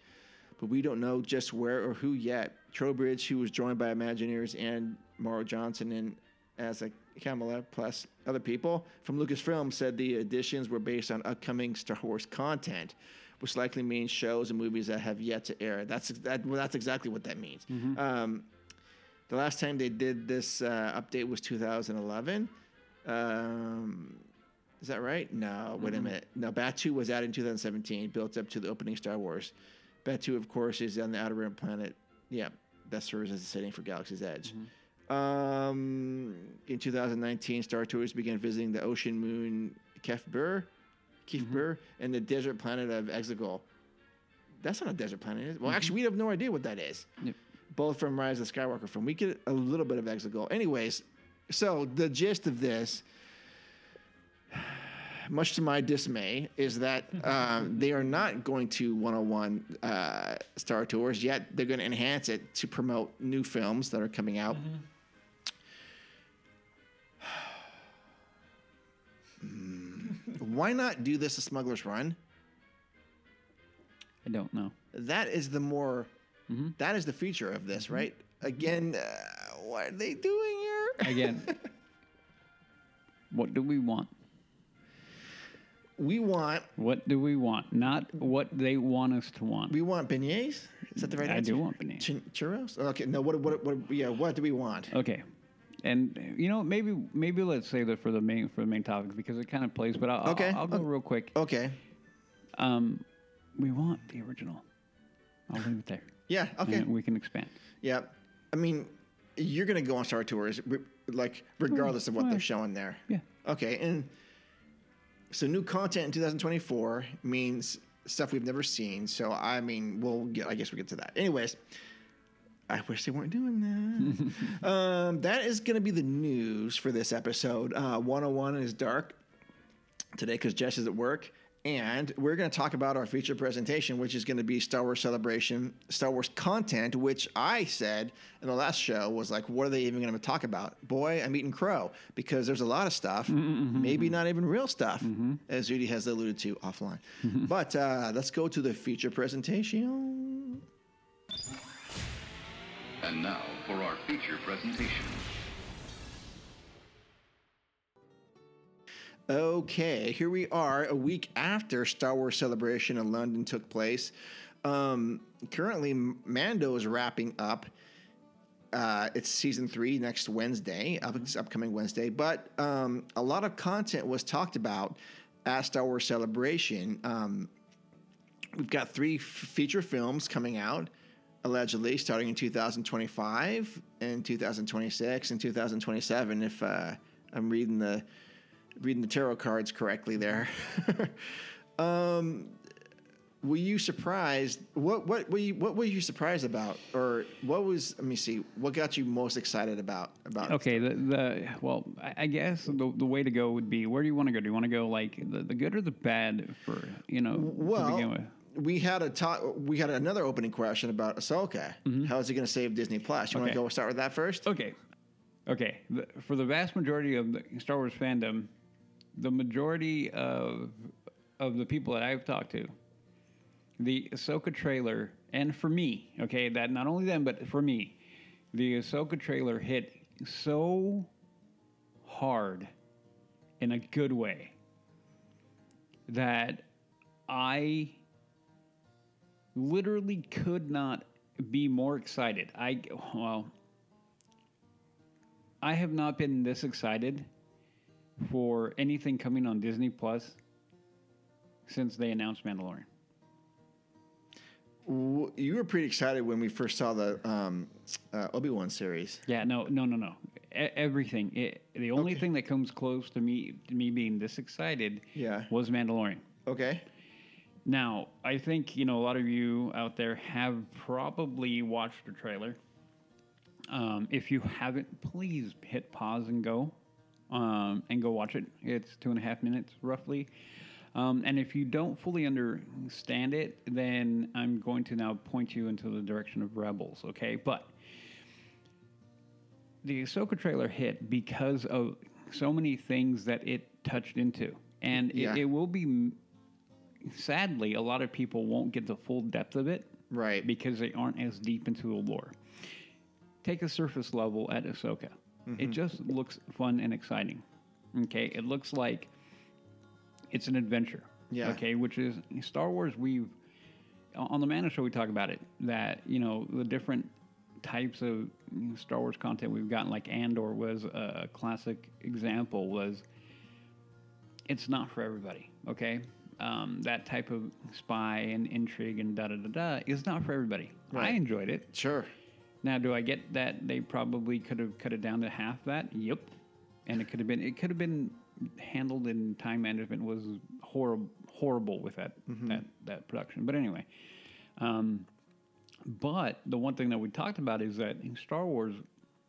But we don't know just where or who yet. Trowbridge, who was joined by Imagineers and Mauro Johnson and as a Kamala plus other people from Lucasfilm said the additions were based on upcoming Star Wars content, which likely means shows and movies that have yet to air. That's that, well, that's exactly what that means. Um, the last time they did this uh, update was 2011. Um, is that right? No, wait a minute. No, Batuu was added in 2017, built up to the opening Star Wars. Batuu, of course, is on the outer rim planet. Yeah, that serves as a setting for Galaxy's Edge. Mm-hmm. Um, in 2019, Star Tours began visiting the ocean moon Kef Bir, Kefbur, mm-hmm. and the desert planet of Exegol. That's not a desert planet. Is it? Well, actually, mm-hmm. we have no idea what that is. Yep. Both from Rise of the Skywalker from We get a little bit of Exegol. Anyways, so the gist of this, much to my dismay, is that um, they are not going to 101 uh, Star Tours yet. They're going to enhance it to promote new films that are coming out. Hmm. Why not do this a Smuggler's Run? I don't know. That is the more, that is the feature of this, right? Again, uh, what are they doing here? Again, what do we want? We want What do we want? Not what they want us to want. we want beignets. Is that the right I answer? I do want beignets. Ch- churros. Okay, no. What, what? What? Yeah. What do we want? Okay. And you know, maybe maybe let's say that for the main for the main topic because it kind of plays. But I'll, Okay. I'll, I'll go Okay. real quick. Okay. Um, we want the original. I'll leave it there. Yeah. Okay. And we can expand. Yeah. I mean, you're gonna go on Star Tours, like regardless of what well, they're showing there. Yeah. Okay. And so new content in 2024 means stuff we've never seen. So I mean, we'll get. I guess we'll get to that. Anyways. I wish they weren't doing that. um, that is going to be the news for this episode. Uh, 101 is dark today because Jess is at work. And we're going to talk about our feature presentation, which is going to be Star Wars Celebration, Star Wars content, which I said in the last show was like, what are they even going to talk about? Boy, I'm eating crow because there's a lot of stuff, mm-hmm, mm-hmm, maybe mm-hmm. not even real stuff, as Judy has alluded to offline. but uh, let's go to the feature presentation. And now for our feature presentation. Okay, here we are a week after Star Wars Celebration in London took place. Um, currently, Mando is wrapping up. Uh, it's season three next Wednesday, up, upcoming Wednesday. But um, a lot of content was talked about at Star Wars Celebration. Um, we've got three f- feature films coming out, allegedly starting in 2025 and 2026 and 2027. If uh, I'm reading the reading the tarot cards correctly there. um, were you surprised? What what were you what were you surprised about, or what was? Let me see. What got you most excited about about? Okay, the, the well, I, guess the, the way to go would be where do you want to go? Do you want to go like the, the good or the bad for you know to begin Well, with? we had a talk. We had another opening question about Ahsoka. How is he going to save Disney Plus? You want Mm-hmm. To go start with that first? Okay, okay. The, for the vast majority of the Star Wars fandom, the majority of of the people that I've talked to, the Ahsoka trailer, and for me, okay, that not only them, but for me, the Ahsoka trailer hit so hard in a good way that I literally could not be more excited. I well, I have not been this excited for anything coming on Disney Plus since they announced Mandalorian. You were pretty excited when we first saw the um, uh, Obi Wan series. Yeah, no, no, no, no. E- everything. It, the only Okay. thing that comes close to me to me being this excited Yeah. was Mandalorian. Okay. Now, I think you know a lot of you out there have probably watched the trailer. Um, if you haven't, please hit pause and go, um, and go watch it. It's two and a half minutes roughly. Um, and if you don't fully understand it, then I'm going to now point you into the direction of Rebels. Okay, but the Ahsoka trailer hit because of so many things that it touched into. and Yeah. it, it will be. Sadly, a lot of people won't get the full depth of it, Right. Because they aren't as deep into the lore. Take a surface level at Ahsoka. Mm-hmm. It just looks fun and exciting. Okay, it looks like it's an adventure. Yeah. Okay, which is Star Wars. We've on the Mana Show we talk about it that you know the different types of Star Wars content we've gotten. Like Andor was a classic example. Was it's not for everybody. Okay, um, that type of spy and intrigue and da da da da is not for everybody. I enjoyed it. Sure. Now, do I get that they probably could have cut it down to half that? Yep. And it could have been it could have been handled in time management was horrible horrible with that that that production. But anyway, um, but the one thing that we talked about is that in Star Wars,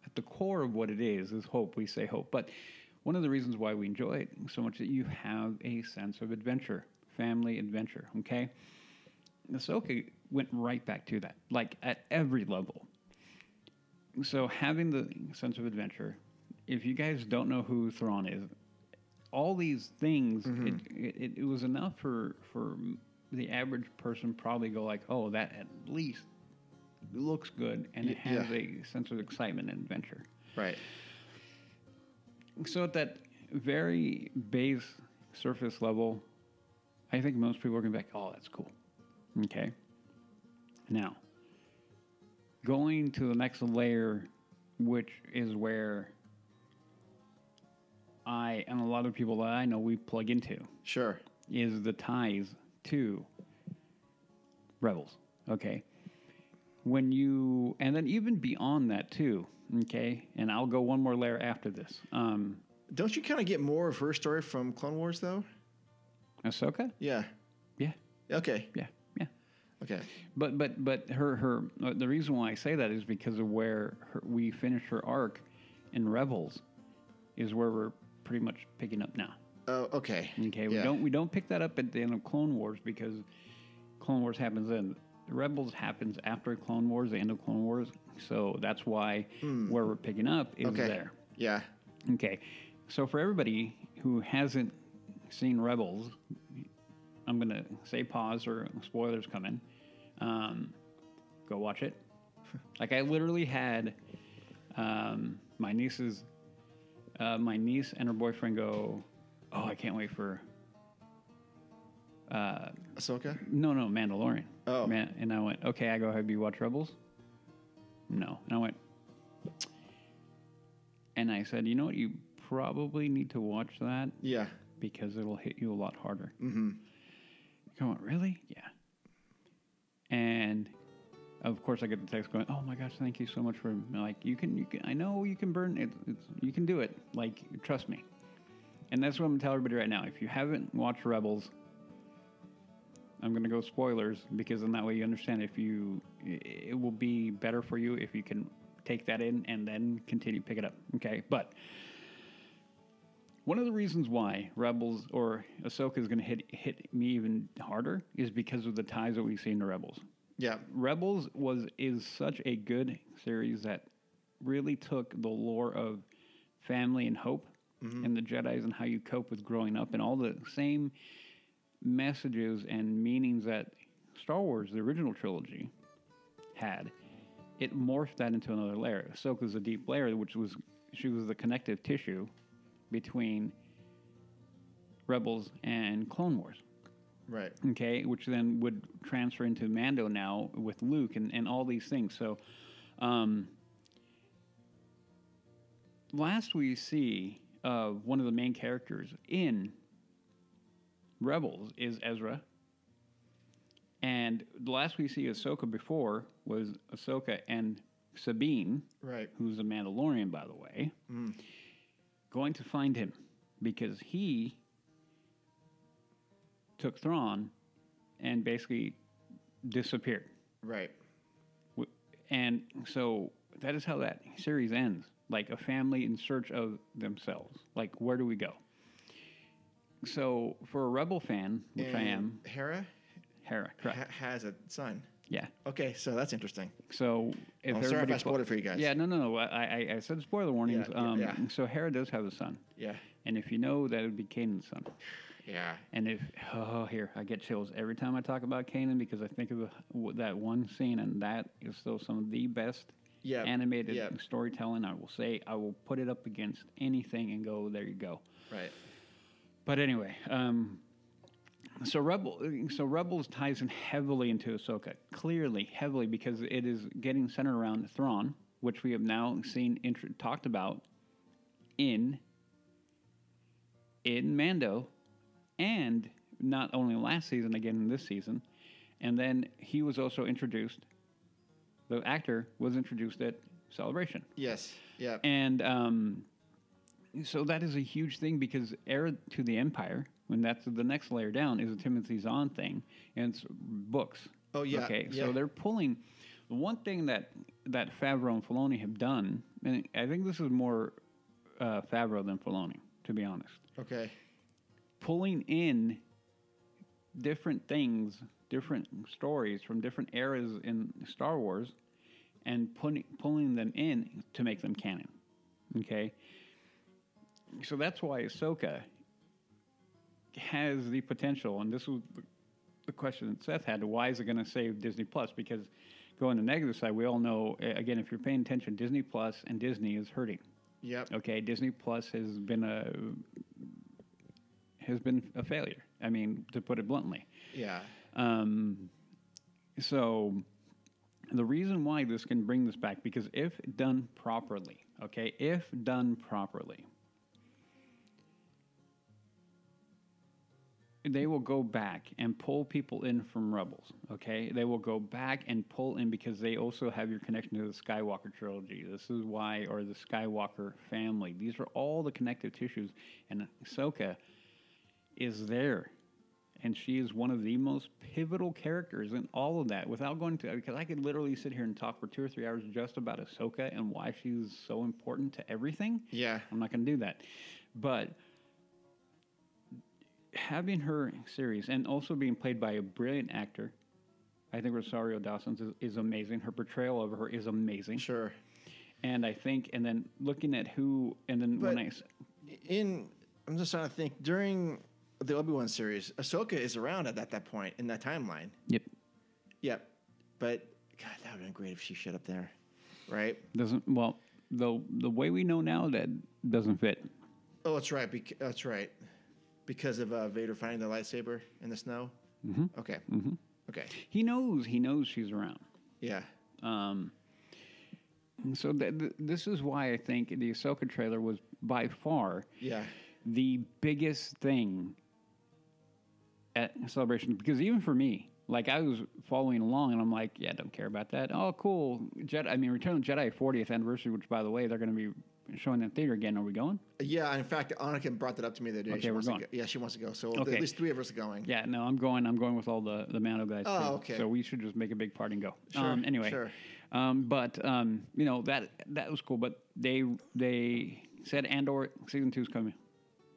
at the core of what it is is hope. We say hope, but one of the reasons why we enjoy it so much that you have a sense of adventure, family adventure. Okay, Ahsoka went right back to that, like at every level so having the sense of adventure if you guys don't know who Thrawn is all these things mm-hmm. it, it, it was enough for for the average person probably go like oh that at least looks good and it has yeah. a sense of excitement and adventure Right. so at that very base surface level i think most people are going to be like oh that's cool okay now going to the next layer which is where i and a lot of people that i know we plug into Sure. is the ties to rebels okay when you and then even beyond that too okay and i'll go one more layer after this um Don't you kind of get more of her story from Clone Wars though? ahsoka Yeah. yeah Okay. yeah yeah Okay. but but but her her uh, the reason why i say that is because of where her, we finished her arc in rebels is where we're pretty much picking up now Oh, okay. Okay, we Yeah. don't we don't pick that up at the end of Clone Wars because Clone Wars happens then. Rebels happens after Clone Wars, the end of Clone Wars. So that's why where we're picking up is Hmm. Okay. there. Yeah. Okay. So for everybody who hasn't seen Rebels, I'm gonna say pause or spoilers coming. Um, go watch it. like I literally had um, my niece's uh, my niece and her boyfriend go, "Oh, I can't wait for uh, Ahsoka. no, no, Mandalorian." Oh. Man, and I went, "Okay." I go, "Have you watched Rebels?" No, and I went, and I said, "You know what? You probably need to watch that Yeah. because it'll hit you a lot harder." Mm-hmm. Come on, really? Yeah. And of course, I get the text going, "Oh my gosh, thank you so much for like you can you can I know you can burn it. It's, you can do it. Like trust me." And that's what I'm gonna tell everybody right now. If you haven't watched Rebels, I'm gonna go spoilers because then that way you understand. If you, it will be better for you if you can take that in and then continue pick it up. Okay, but one of the reasons why Rebels or Ahsoka is gonna hit hit me even harder is because of the ties that we see in the Rebels. Yeah. Rebels was is such a good series that really took the lore of family and hope mm-hmm. and the Jedi's and how you cope with growing up and all the same messages and meanings that Star Wars, the original trilogy, had. It morphed that into another layer. Ahsoka's a deep layer, which was she was the connective tissue between Rebels and Clone Wars Right. okay, which then would transfer into Mando now with Luke and, and all these things. So, um, last we see of one of the main characters in Rebels is Ezra. And the last we see Ahsoka before was Ahsoka and Sabine, Right. who's a Mandalorian, by the way, going to find him because he took Thrawn and basically disappeared. Right. And so that is how that series ends like a family in search of themselves. Like, where do we go? So, for a Rebel fan, which I am, Hera Hera, correct? ha- has a son. Yeah. Okay, so that's interesting. So, if Oh, sorry if I spoiled it for you guys. Yeah, no, no, no. I, I, I said spoiler warnings. Yeah, um, yeah. So, Hera does have a son. Yeah. And if you know, that it would be Kanan's son. Yeah. And if oh here I get chills every time I talk about Kanan because I think of the, that one scene and that is still some of the best Yeah, animated yeah. storytelling. I will say I will put it up against anything and go there you go. Right. But anyway, um, so Rebel, so Rebels ties in heavily into Ahsoka, clearly heavily because it is getting centered around Thrawn, which we have now seen intro- talked about in in Mando, and not only last season, again in this season, and then he was also introduced. The actor was introduced at Celebration. Yes. Yeah. And um, so that is a huge thing because heir to the empire, when that's the next layer down, is a Timothy Zahn thing and it's books. Oh, yeah, Okay, yeah. so they're pulling. One thing that that Favreau and Filoni have done, and I think this is more uh, Favreau than Filoni, to be honest, okay. pulling in different things, different stories from different eras in Star Wars, and putting pulling them in to make them canon. Okay, so that's why Ahsoka has the potential, and this was the- question that Seth had: Why is it going to save Disney Plus? Because going to the negative side, we all know again if you're paying attention, Disney Plus and Disney is hurting. Yep. Okay, Disney Plus has been a has been a failure. I mean, to put it bluntly. Yeah. Um, so the reason why this can bring this back because if done properly, okay, if done properly, they will go back and pull people in from Rebels. Okay, they will go back and pull in because they also have your connection to the Skywalker trilogy. This is why, or the Skywalker family. These are all the connective tissues, and Ahsoka is there, and she is one of the most pivotal characters in all of that. Without going to, because I could literally sit here and talk for two or three hours just about Ahsoka and why she's so important to everything. Yeah. I'm not going to do that. But having her series and also being played by a brilliant actor, I think Rosario Dawson is, is amazing. Her portrayal of her is amazing. Sure. And I think, and then looking at who, and then But I, in I'm just trying to think during the Obi Wan series, Ahsoka is around at that, that point in that timeline. yep, Yep. But God, that would have been great if she showed up there, right? doesn't, well, the, the way we know now that doesn't fit. Oh, that's right. Bec- that's right. Because of uh, Vader finding the lightsaber in the snow. Mm-hmm. Okay. Mm-hmm. Okay. He knows, he knows she's around. Yeah. Um, so th- th- this is why I think the Ahsoka trailer was by far Yeah. the biggest thing at Celebration because even for me, like I was following along and I'm like, yeah, don't care about that. Oh, cool. Jedi. I mean, Return of the Jedi 40th anniversary, which by the way, they're going to be showing that theater again. Are we going? Yeah. In fact, Anika brought that up to me the other day. Okay, she we're going. go. Yeah, she wants to go. So Okay. at least three of us are going. Yeah, no, I'm going. I'm going with all the the Mando guys. Oh, too. okay. So we should just make a big party and go. Sure, Um, anyway, sure. Um, but um, you know that that was cool. But they they said Andor season two is coming.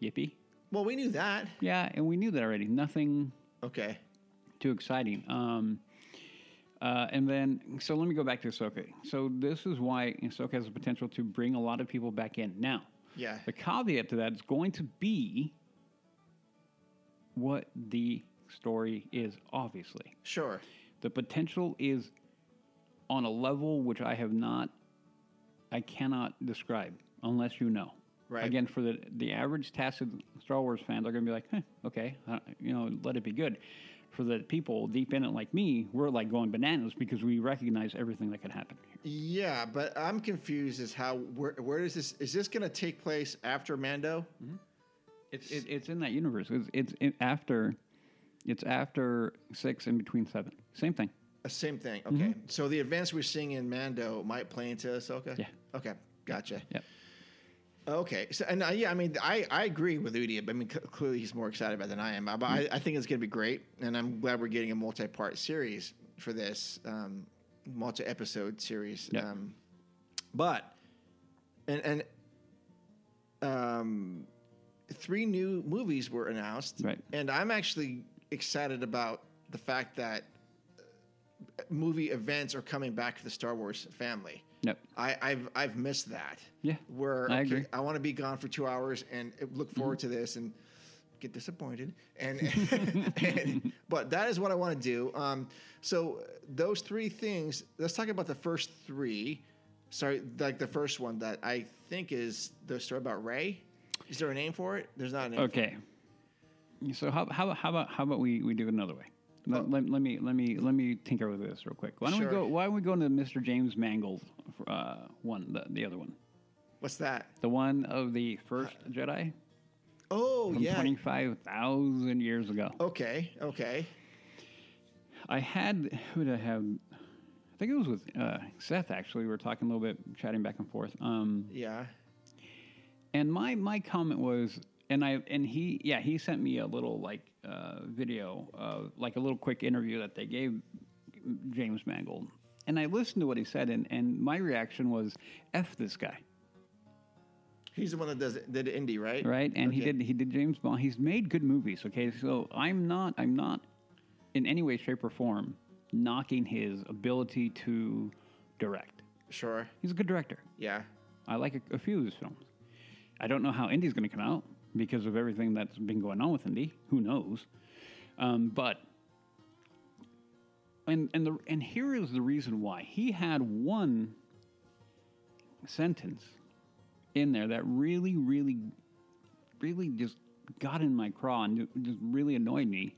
Yippee! Well, we knew that. Yeah, and we knew that already. Nothing Okay. too exciting. Um, uh, and then, so let me go back to Ahsoka. So this is why Ahsoka has the potential to bring a lot of people back in. Now, Yeah. the caveat to that is going to be what the story is, obviously. Sure. The potential is on a level which I have not, I cannot describe unless you know. Right. Again, for the the average tacit Star Wars fan, they're going to be like, huh, okay, uh, you know, let it be good. For the people deep in it like me, we're like going bananas because we recognize everything that could happen here. Yeah, but I'm confused as how where where does this is this going to take place after Mando? It's it, it's in that universe. It's it's in, after, it's after six in between seven. Same thing. Uh, same thing. Okay. So the events we're seeing in Mando might play into Ahsoka. Yeah. Okay. Gotcha. Yep. Okay. So and uh, yeah, I mean, I, I agree with Udi. I mean, c- clearly he's more excited about it than I am. But I, I think it's going to be great, and I'm glad we're getting a multi-part series for this um, multi-episode series. Yeah. Um, but and and um, three new movies were announced, Right. and I'm actually excited about the fact that uh, movie events are coming back to the Star Wars family. Yep. I, I've I've missed that. Yeah, Where I okay, agree. I want to be gone for two hours and look forward Mm-hmm. to this and get disappointed. And, and but that is what I want to do. Um, so those three things. Let's talk about the first three. Sorry, like the first one that I think is the story about Rey. Is there a name for it? There's not a name. for it. Okay. So how how how about how about we, we do it another way? Let, let, let me let me let me tinker with this real quick. Why don't Sure. we go? Why don't we go into Mr. James Mangold uh, one, the, the other one, What's that? the one of the first Jedi Oh from yeah. twenty five thousand years ago. Okay. Okay. I had who did I have? I think it was with uh, Seth. Actually, we were talking a little bit, chatting back and forth. Um, Yeah. And my my comment was, and I and he yeah he sent me a little like uh, video like a little quick interview that they gave James Mangold, and I listened to what he said, and and my reaction was, "F this guy." He's the one that does did Indy, right? right? And he did he did James Bond. He's made good movies. Okay, so I'm not I'm not in any way, shape, or form knocking his ability to direct. Sure. He's a good director. Yeah. I like a, a few of his films. I don't know how Indy's going to come out because of everything that's been going on with Indy. Who knows? Um, but and and the and here is the reason why he had one sentence in there that really, really, really just got in my craw and ju- just really annoyed me.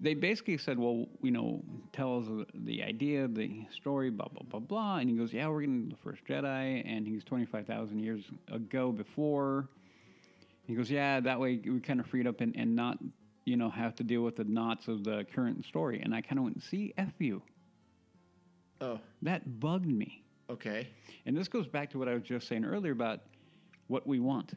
They basically said, "Well, you know, tell us the- the idea, the story, blah blah blah blah." And he goes, "Yeah, we're getting the first Jedi, and he's twenty five thousand years ago before." He goes, "Yeah, that way we kind of freed up and, and not, you know, have to deal with the knots of the current story." And I kind of went, "See, f you." Oh. That bugged me. Okay. And this goes back to what I was just saying earlier about what we want.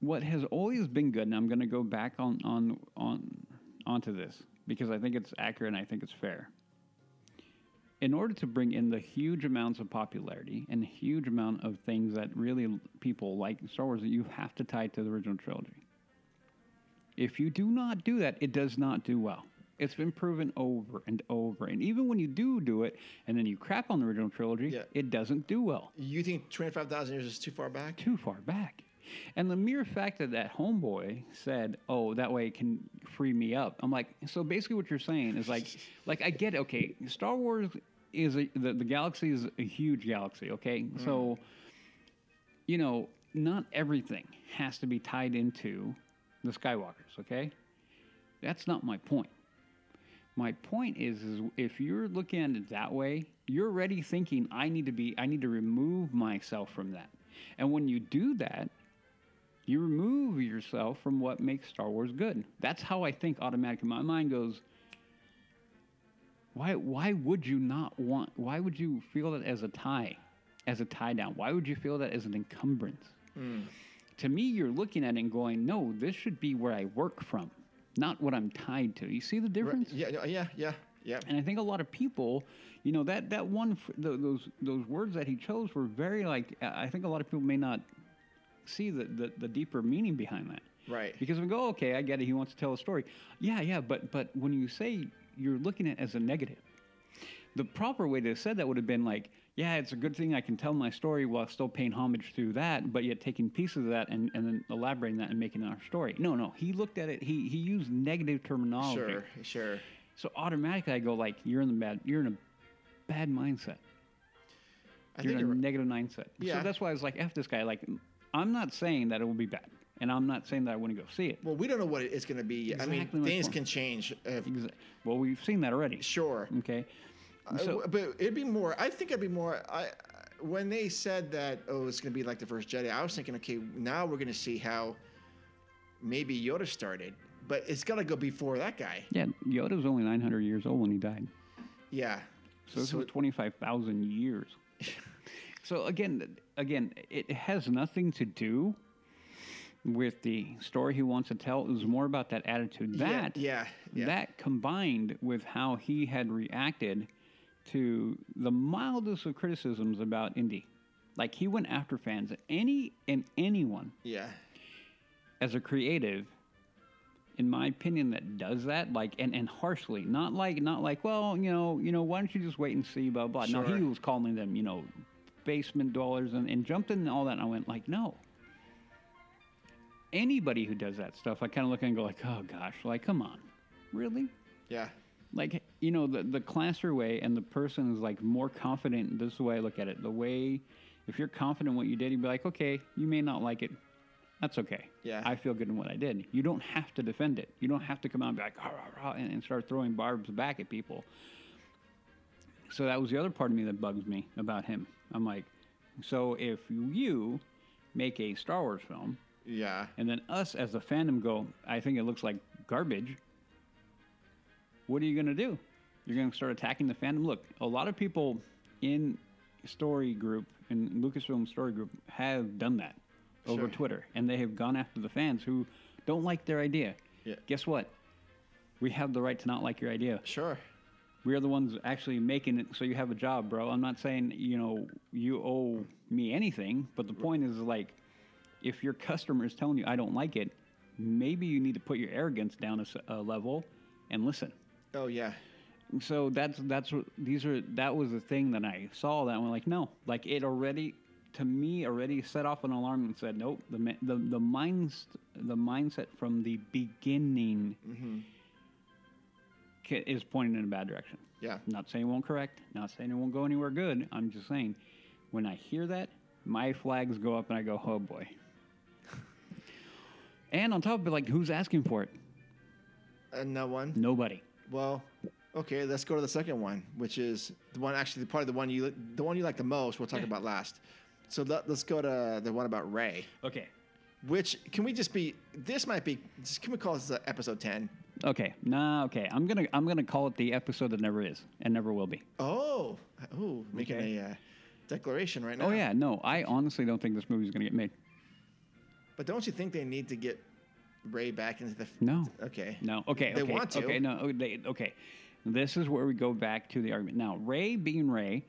What has always been good, and I'm going to go back on on on onto this because I think it's accurate and I think it's fair. In order to bring in the huge amounts of popularity and huge amount of things that really people like Star Wars, you have to tie it to the original trilogy. If you do not do that, it does not do well. It's been proven over and over. And even when you do do it and then you crap on the original trilogy, Yeah. it doesn't do well. You think twenty five thousand years is too far back? Too far back. And the mere fact that that homeboy said, "Oh, that way it can free me up," I'm like, so basically, what you're saying is like, like I get, it, okay, Star Wars is a, the the galaxy is a huge galaxy, okay, mm. so you know, not everything has to be tied into the Skywalkers, okay? That's not my point. My point is, is if you're looking at it that way, you're already thinking I need to be, I need to remove myself from that. And when you do that, you remove yourself from what makes Star Wars good. That's how I think automatically. My mind goes, why, why would you not want, why would you feel that as a tie, as a tie down? Why would you feel that as an encumbrance? Mm. To me, you're looking at it and going, no, this should be where I work from, not what I'm tied to. You see the Right. difference? Yeah. Yeah. Yeah. Yeah. And I think a lot of people, you know, that that one, those those words that he chose were very like. I think a lot of people may not see the the, the deeper meaning behind that. Right. Because we go, okay, I get it. He wants to tell a story. Yeah, yeah, but but when you say you're looking at it as a negative, the proper way to have said that would have been like, yeah, it's a good thing I can tell my story while still paying homage to that, but yet taking pieces of that and, and then elaborating that and making our story. No, no, he looked at it. He he used negative terminology. Sure. Sure. So automatically, I go like, you're in the bad. You're in a bad mindset. I You're in a negative mindset. Yeah. So that's why I was like, f this guy. Like, I'm not saying that it will be bad, and I'm not saying that I wouldn't go see it. Well, we don't know what it's going to be. yet. I mean, things point. can change. If, Exa- Well, we've seen that already. sure. Okay. Uh, but it'd be more. I think it'd be more. I when they said that, oh, it's going to be like the first Jedi. I was thinking, okay, now we're going to see how maybe Yoda started, but it's got to go before that guy. yeah, Yoda was only 900 years old when he died. Yeah. So this was 25,000 years. so again, again, it has nothing to do with the story he wants to tell. It was more about that attitude. That yeah, yeah. that combined with how he had reacted to the mildest of criticisms about Indy. Like he went after fans, any and anyone yeah. as a creative, in my opinion, that does that, like and, and harshly, not like not like, well, you know, you know, why don't you just wait and see, blah blah. No, he was calling them, you know, basement dwellers and, and jumped in and all that. And I went like, no, anybody who does that stuff, I kind of look and go like, oh gosh, like come on, really? Yeah. Like you know, the the classer way, and the person is like more confident. This is the way I look at it. The way, if you're confident in what you did, you'd be like, okay, you may not like it. That's okay. Yeah. I feel good in what I did. You don't have to defend it. You don't have to come out and be like, "Rah, rah, rah," and, and start throwing barbs back at people. So that was the other part of me that bugs me about him. I'm like, so if you make a Star Wars film, Yeah. and then us as the fandom go, I think it looks like garbage. What are you going to do? You're going to start attacking the fandom. Look, a lot of people in story group in Lucasfilm story group have done that over Sure. Twitter, and they have gone after the fans who don't like their idea. Yeah. Guess what? We have the right to not like your idea. Sure. We are the ones actually making it so you have a job, bro. I'm not saying, you know, you owe me anything, but the point is like if your customer is telling you I don't like it, maybe you need to put your arrogance down a level and listen. Oh yeah. So that's that's what these are that was the thing that I saw that I'm like no, like it already to me already set off an alarm and said nope, the the the minds the mindset from the beginning mm-hmm. ca- is pointing in a bad direction. Yeah. Not saying it won't correct, not saying it won't go anywhere good. I'm just saying when I hear that, my flags go up and I go, oh boy. And on top of it, like, who's asking for it? And no one. Nobody. Well, okay. Let's go to the second one, which is the one actually probably the one you the one you like the most. We'll talk about last. So let, let's go to the one about Rey. Okay. Which can we just be? This might be. just- Can we call this episode ten? Okay. Nah. Okay. I'm gonna I'm gonna call it the episode that never is and never will be. Oh, oh, making Okay. a uh, declaration right now. Oh yeah. No. I honestly don't think this movie's gonna get made. But don't you think they need to get Rey back into the? f- No. Okay. No. Okay. They okay, want to. Okay. No. oh, They, okay. This is where we go back to the argument. Now, Rey being Ray,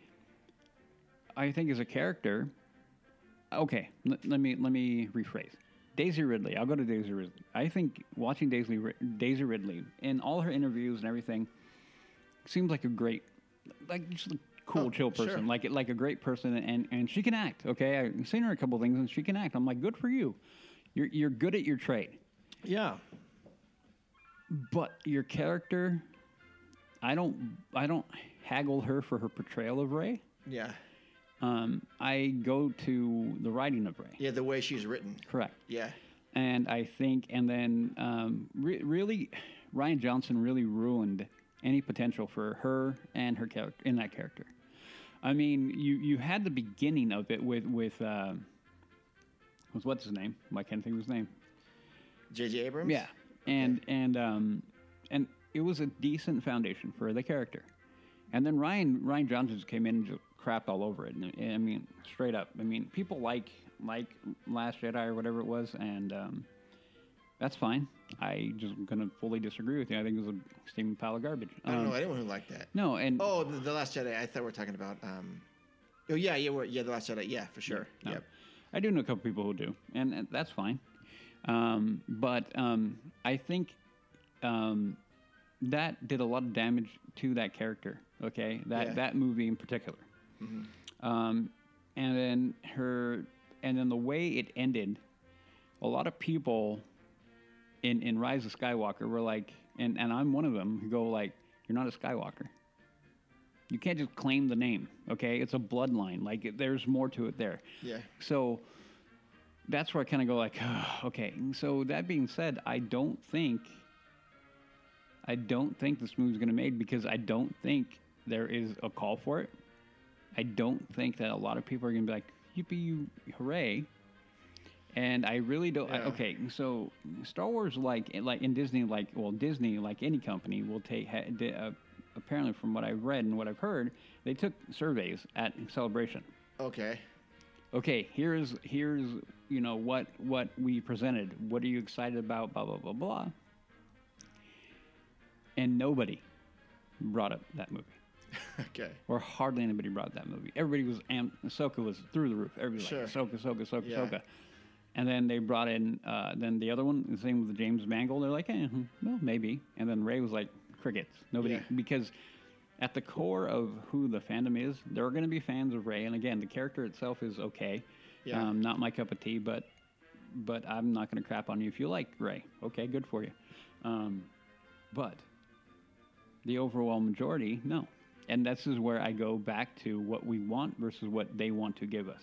I think is a character. Okay. l- let me let me rephrase. Daisy Ridley. I'll go to Daisy Ridley. I think watching Daisy Daisy Ridley in all her interviews and everything seems like a great, like just a cool, Oh, chill person. sure. Like like a great person, and and she can act. Okay, I've seen her a couple things, and she can act. I'm like, good for you. You're you're good at your trade. Yeah. But your character, I don't, I don't haggle her for her portrayal of Rey. Yeah. Um, I go to the writing of Rey. Yeah. The way she's written. Correct. Yeah. And I think, and then um, re- really, Rian Johnson really ruined any potential for her and her character in that character. I mean, you you had the beginning of it with with uh, with what's his name? I can't think of his name. J.J. Abrams. Yeah, and and um, and it was a decent foundation for the character, and then Rian Rian Johnson just came in and just crapped all over it. And, I mean, straight up. I mean, people like like Last Jedi or whatever it was, and um, that's fine. I just gonna fully disagree with you. I think it was a steaming pile of garbage. I don't Um, know anyone who liked that. No, and Oh, the, the Last Jedi. I thought we are talking about. Um, oh yeah, yeah, we're, yeah. The Last Jedi. Yeah, for sure. No. Yep. I do know a couple people who do, and, and that's fine. Um, but um, I think um, that did a lot of damage to that character. Okay, that Yeah. that movie in particular. Um, and then her, and then the way it ended, a lot of people in in Rise of Skywalker were like, and and I'm one of them who go like, you're not a Skywalker. You can't just claim the name, okay? It's a bloodline. Like it- there's more to it there. Yeah. So that's where I kind of go like, okay. So that being said, I don't think, I don't think this movie's going to made because I don't think there is a call for it. I don't think that a lot of people are going to be like, yippee, you, hooray. And I really don't. I, okay, so Star Wars, like like in Disney, like well, Disney, like any company, will take. Ha, di, uh, apparently, from what I've read and what I've heard, they took surveys at Celebration. Okay. okay here's here's you know what what we presented. What are you excited about? Blah blah blah blah. And nobody brought up that movie. Okay. or hardly anybody brought that movie. Everybody was am Ahsoka was through the roof. Everybody Sure. was like Ahsoka Ahsoka Ahsoka Yeah. Ahsoka. And then they brought in uh, then the other one the same with the James Mangold. They're like eh, hmm, well maybe. And then Rey was like crickets nobody Yeah. because at the core of who the fandom is, there are going to be fans of Rey, and again, the character itself is okay. Yeah. Um, not my cup of tea, but but I'm not going to crap on you if you like Rey. Okay, good for you. Um, but the overall majority, no. And this is where I go back to what we want versus what they want to give us.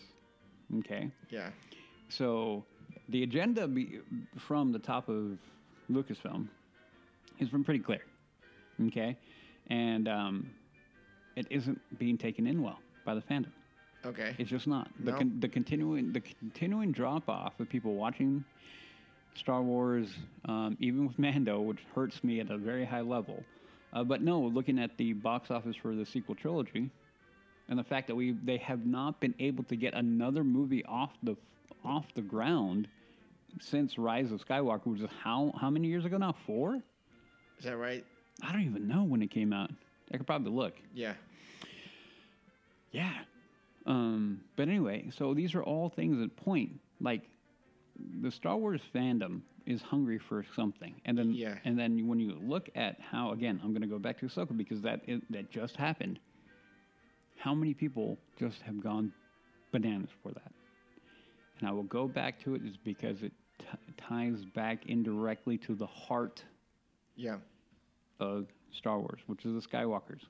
Okay? Yeah. So the agenda be, from the top of Lucasfilm has been pretty clear. Okay? And um, it isn't being taken in well by the fandom. Okay. It's just not. The, No. con- the continuing the continuing drop off of people watching Star Wars, um, even with Mando, which hurts me at a very high level. Uh, but no, looking at the box office for the sequel trilogy, and the fact that we they have not been able to get another movie off the off the ground since Rise of Skywalker, which is how how many years ago now? Four? Is that right? I don't even know when it came out. I could probably look. Yeah. Yeah. Um, but anyway, so these are all things that point like the Star Wars fandom is hungry for something, and then Yeah. and then when you look at how again, I'm going to go back to Ahsoka because that is, that just happened. How many people just have gone bananas for that? And I will go back to it is because it t- ties back indirectly to the heart Yeah. Of Star Wars, which is the Skywalkers.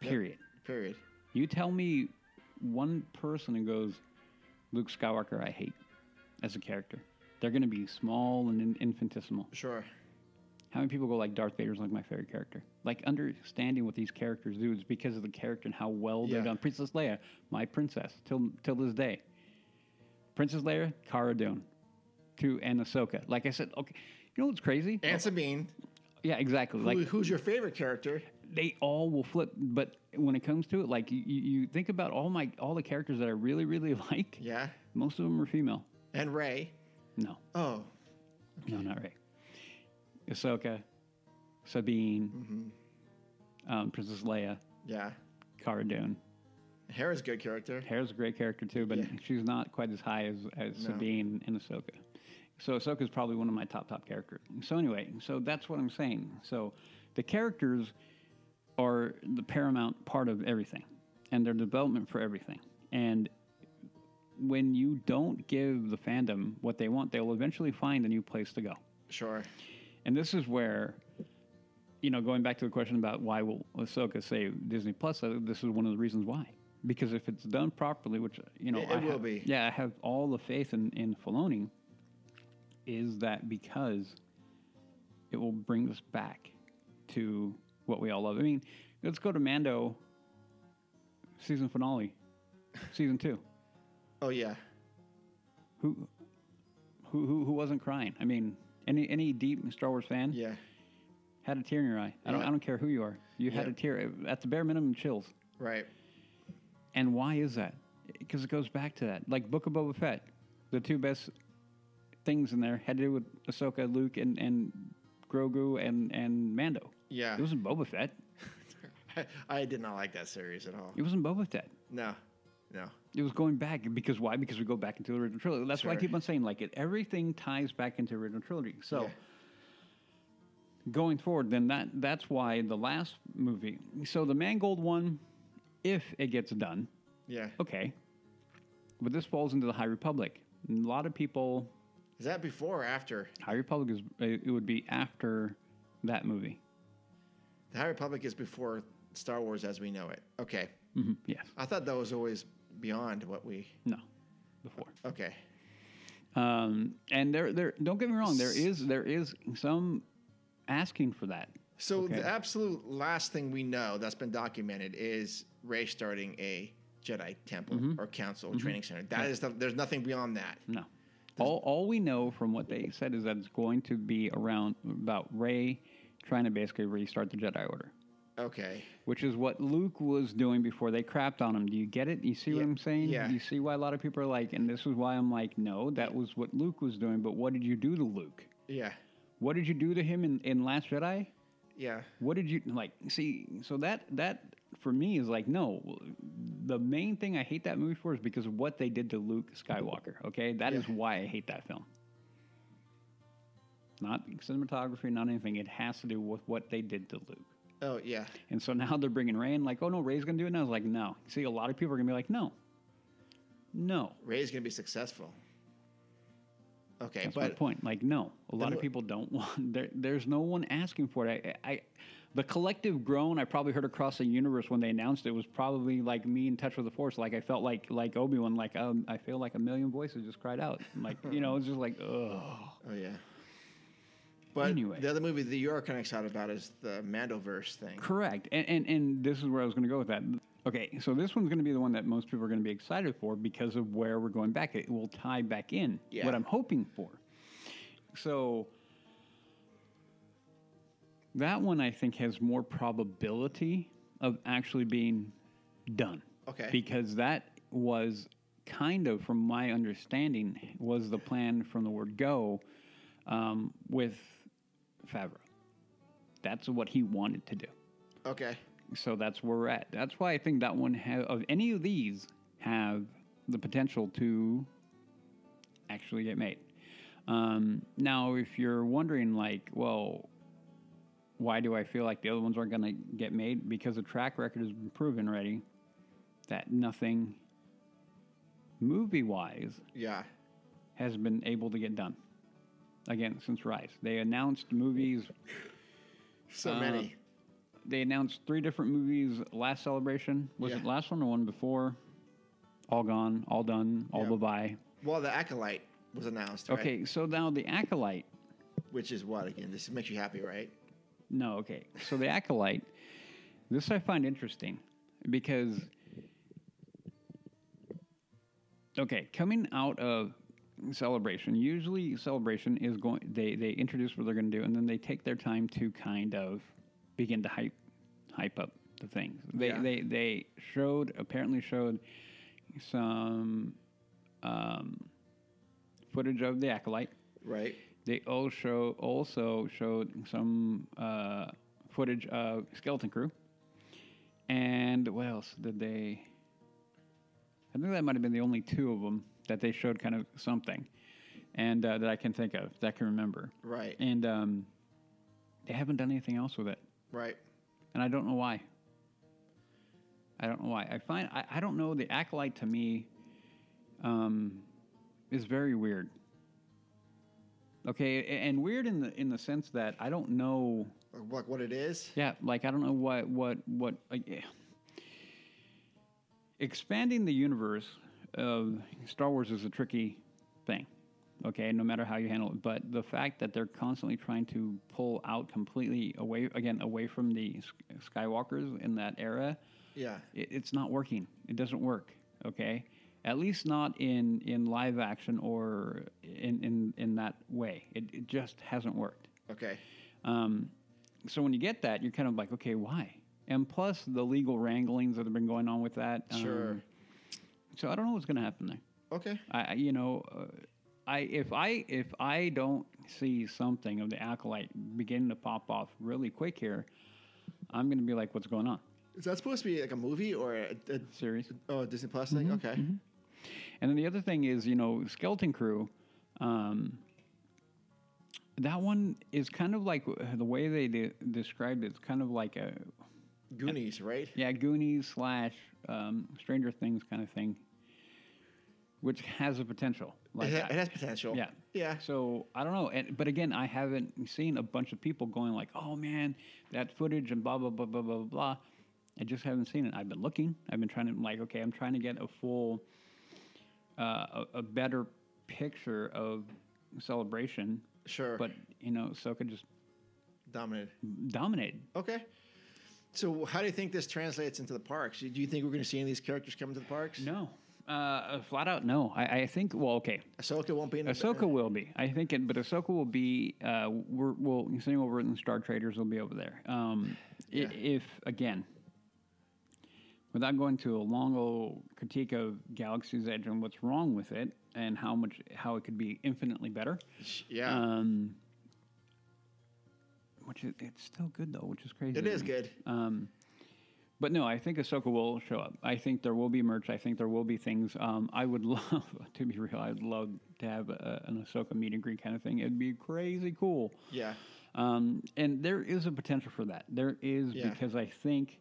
Yep. Period. Period. You tell me one person who goes, Luke Skywalker, I hate as a character. They're going to be small and in- infinitesimal. Sure. How many people go like Darth Vader's like my favorite character? Like understanding what these characters do is because of the character and how well they're done. Princess Leia, my princess till till this day. Princess Leia, Cara Dune, to and Ahsoka. Like I said, okay, know what's crazy? And Sabine. yeah, exactly. Who, Like who's your favorite character? they all will flip but when it comes to it like you, you you think about all my all the characters that i really really like Yeah. most of them are female And Rey. no Oh. no not Rey. ahsoka sabine Mm-hmm. um, princess leia Yeah. cara dune Hera's a good character. Hera's a great character too but Yeah. she's not quite as high as, as No. sabine and ahsoka so ahsoka's probably one of my top top characters so anyway so that's what i'm saying so the characters are the paramount part of everything and their development for everything. And when you don't give the fandom what they want, they'll eventually find a new place to go. Sure. And this is where, you know, going back to the question about why will Ahsoka save Disney Plus, uh, this is one of the reasons why. Because if it's done properly, which you know, It- I it will have- be. Yeah, I have all the faith in in Filoni. Is that because it will bring us back to what we all love? I mean, let's go to Mando season finale, season two. Oh yeah. Who, who, who, who wasn't crying? I mean, any any deep Star Wars fan Yeah. had a tear in your eye. I don't Yeah. I don't care who you are. You had Yeah. a tear at the bare minimum, chills. Right. And why is that? Because it goes back to that. Like Book of Boba Fett, the two best things in there had to do with Ahsoka, Luke, and and Grogu and and Mando. Yeah. It wasn't Boba Fett. I did not like that series at all. It wasn't Boba Fett. No. No. It was going back because why? Because we go back into the original trilogy. That's why I Sure. keep on saying like it. Everything ties back into the original trilogy. So Yeah. going forward, then that that's why the last movie. So the Mangold one, if it gets done, Yeah. okay. But this falls into the High Republic. And a lot of people, Is that before or after? High Republic is it would be after that movie. The High Republic is before Star Wars as we know it. Okay. hmm Yes. I thought that was always beyond what we. No. Before. Okay. Um, and there, there. Don't get me wrong. There is, there is some asking for that. So Okay. the absolute last thing we know that's been documented is Rey starting a Jedi temple Mm-hmm. or council training center. That is the, there's nothing beyond that. No. All, all we know from what they said is that it's going to be around about Rey trying to basically restart the Jedi Order, Okay. which is what Luke was doing before they crapped on him. Do you get it? You see what I'm saying? yeah. You see why a lot of people are like, and this is why I'm like, no, that was what Luke was doing. But what did you do to Luke? Yeah. What did you do to him in, in Last Jedi? Yeah. What did you like? See, so that that for me is like no. The main thing I hate that movie for is because of what they did to Luke Skywalker. Okay, that is Yeah. why I hate that film. Not cinematography, not anything. It has to do with what they did to Luke. Oh yeah. And so now they're bringing Rey in, like, oh no, Rey's gonna do it. And I was like, no. See, a lot of people are gonna be like, no, no, Rey's gonna be successful. Okay, That's my but point. Like, no, a lot of people don't want. There, there's no one asking for it. I, I, the collective groan I probably heard across the universe when they announced it was probably like me in touch with the force. Like I felt like like Obi Wan. Like um, I feel like a million voices just cried out. Like you know, it's just like ugh. oh yeah. But Anyway. the other movie that you're kind of excited about is the Mandoverse thing. Correct. And, and and this is where I was going to go with that. Okay, so this one's going to be the one that most people are going to be excited for because of where we're going back. It will tie back in Yeah. what I'm hoping for. So that one I think has more probability of actually being done. Okay. Because that was kind of, from my understanding, was the plan from the word go um, with Favreau. That's what he wanted to do. Okay. So that's where we're at. That's why I think that one have of any of these have the potential to actually get made. Um, now, if you're wondering, like, well, why do I feel like the other ones aren't going to get made? Because the track record has been proven already that nothing movie wise Yeah. has been able to get done. Again, since Rise, they announced movies So Uh, many. they announced three different movies last celebration. Was Yeah. it last one or one before? All gone, all done, all Yeah. bye bye. Well, the Acolyte was announced. Right? Okay, so now the acolyte. Which is what again? This makes you happy, right? No, okay. So the acolyte. This I find interesting because. Okay, coming out of celebration, usually celebration is going. They they introduce what they're going to do, and then they take their time to kind of begin to hype hype up the things. They Yeah. they they showed apparently showed some um, footage of the acolyte. Right. They also also showed some uh, footage of Skeleton Crew, and what else did they? I think that might have been the only two of them that they showed kind of something, and uh, that I can think of that I can remember. Right. And um, they haven't done anything else with it, Right. and I don't know why. I don't know why. I find I, I don't know the acolyte to me um, is very weird. Okay, and weird in the in the sense that I don't know. Like what it is. Yeah, like I don't know what what what. Uh, yeah. Expanding the universe of Star Wars is a tricky thing. Okay, no matter how you handle it, but the fact that they're constantly trying to pull out completely away again away from the Skywalkers in that era, Yeah. it, it's not working. It doesn't work. Okay, at least not in in live action or in in in that way. It, it just hasn't worked. Okay. Um, so when you get that, you're kind of like, okay, why? And plus the legal wranglings that have been going on with that. Sure. um, so I don't know what's going to happen there. Okay. I, you know, uh, I if I if I don't see something of the acolyte beginning to pop off really quick here, I'm going to be like, what's going on? Is that supposed to be like a movie or a, a Series. oh a Disney Plus thing? Mm-hmm, Okay. And then the other thing is, you know, Skeleton Crew. Um, that one is kind of like uh, the way they de- described it. It's kind of like a Goonies, right? yeah Goonies slash um, Stranger Things kind of thing, which has a potential. Like it, ha- that. it has potential. Yeah. Yeah. So I don't know, and, but again, I haven't seen a bunch of people going like, "Oh man, that footage and blah blah blah blah blah blah." I just haven't seen it. I've been looking. I've been trying to like, okay, I'm trying to get a full, uh, a, a better picture of celebration. Sure. But you know, Soka just Dominated. dominated. Okay. So how do you think this translates into the parks? Do you think we're going to see any of these characters coming to the parks? No, uh, flat out no. I, I think well, okay. Ahsoka won't be in the Ahsoka will be. I think it, but Ahsoka will be. Uh, we're, we'll in the Star Traders will be over there. Um, Yeah. If again, without going to a long old critique of Galaxy's Edge and what's wrong with it and how much how it could be infinitely better. Yeah. Um, which is, it's still good though, which is crazy. It is me. good. Um, but no, I think Ahsoka will show up. I think there will be merch. I think there will be things. Um, I would love, to be real, I'd love to have a, an Ahsoka meet and greet kind of thing. It'd be crazy cool. yeah. Um, and there is a potential for that. There is Yeah. because I think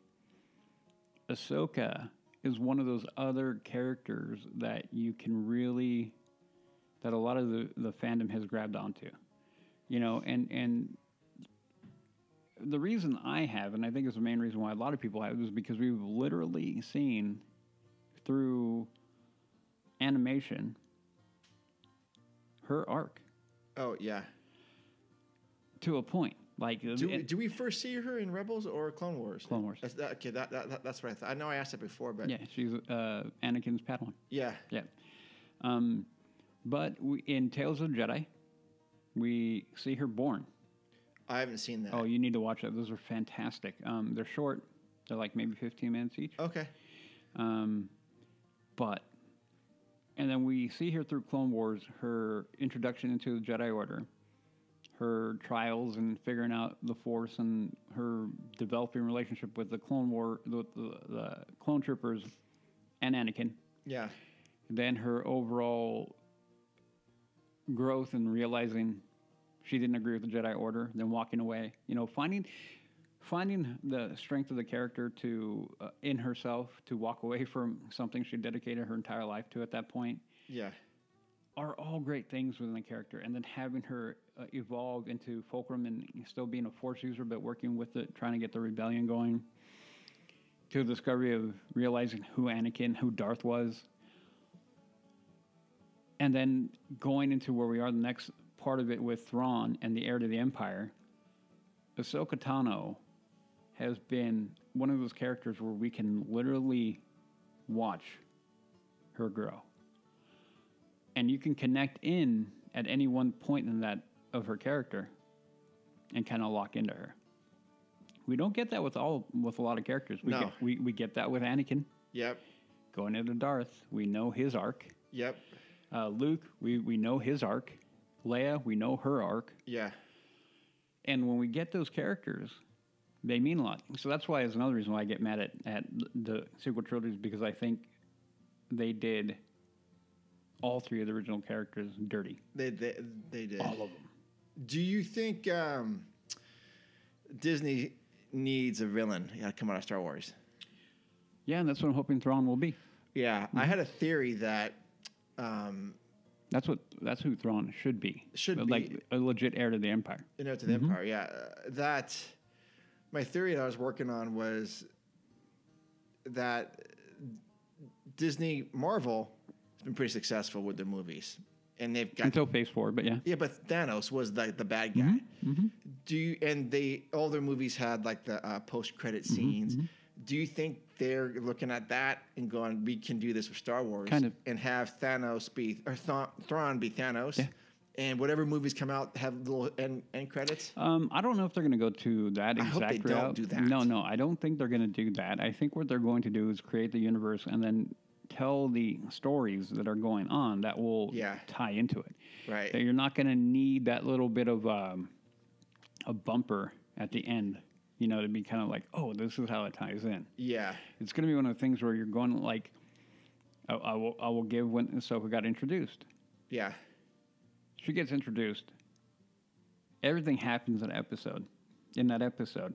Ahsoka is one of those other characters that you can really that a lot of the, the fandom has grabbed onto. You know, and and the reason I have, and I think it's the main reason why a lot of people have, is because we've literally seen through animation her arc Oh yeah. to a point. Like Do we, it- do we first see her in Rebels or Clone Wars? Clone Wars. That's, that, okay, that, that, that- that's what I thought. I know I asked it before, but yeah, she's uh, Anakin's Padawan. yeah. Yeah. Um, but we, in Tales of the Jedi, we see her born. I haven't seen that. Oh, you need to watch that. Those are fantastic. Um, they're short. They're like maybe 15 minutes each. okay. Um, but, and then we see here through Clone Wars her introduction into the Jedi Order, her trials and figuring out the Force, and her developing relationship with the Clone War, the, the, the clone troopers, and Anakin. Yeah. Then her overall growth and realizing she didn't agree with the Jedi Order, then walking away. You know, finding finding the strength of the character to uh, in herself to walk away from something she dedicated her entire life to at that point Yeah. Are all great things within the character. And then having her uh, evolve into fulcrum and still being a force user but working with it trying to get the rebellion going. To the discovery of realizing who anakin who darth was. And then going into where we are the next part of it with Thrawn and the heir to the empire. Ahsoka Tano has been one of those characters where we can literally watch her grow and you can connect in at any one point in that of her character and kind of lock into her. We don't get that with all with a lot of characters. We No. get we, we get that with Anakin Yep. going into Darth. We know his arc. Yep. Uh, Luke, we, we know his arc. Leia, we know her arc. Yeah. And when we get those characters, they mean a lot. So that's why it's another reason why I get mad at, at the sequel trilogies because I think they did all three of the original characters dirty. They they they did. All of them. Do you think um, Disney needs a villain? Yeah, come out of Star Wars. Yeah, and that's what I'm hoping Thrawn will be. Yeah, I had a theory that um, That's what that's who Thrawn should be. Should like be. a legit heir to the Empire. know to the Empire. Yeah, uh, that my theory that I was working on was that Disney Marvel been pretty successful with their movies, and they've got Until Phase Four, but yeah. Yeah, but Thanos was the the bad guy. Do you and they all their movies had like the uh, post credit scenes. Do you think they're looking at that and going, "We can do this with Star Wars," Kind of. and have Thanos be or Thra- Thrawn be Thanos, Yeah. and whatever movies come out have little end, end credits? Um, I don't know if they're going to go to that I hope exact they don't do that. No, no, I don't think they're going to do that. I think what they're going to do is create the universe and then tell the stories that are going on that will Yeah. tie into it. Right. That you're not going to need that little bit of um, a bumper at the end, you know, to be kind of like, oh, this is how it ties in. Yeah, It's going to be one of the things where you're going like, I, I will, I will give when Ahsoka got introduced. yeah, She gets introduced. Everything happens in an episode, in that episode.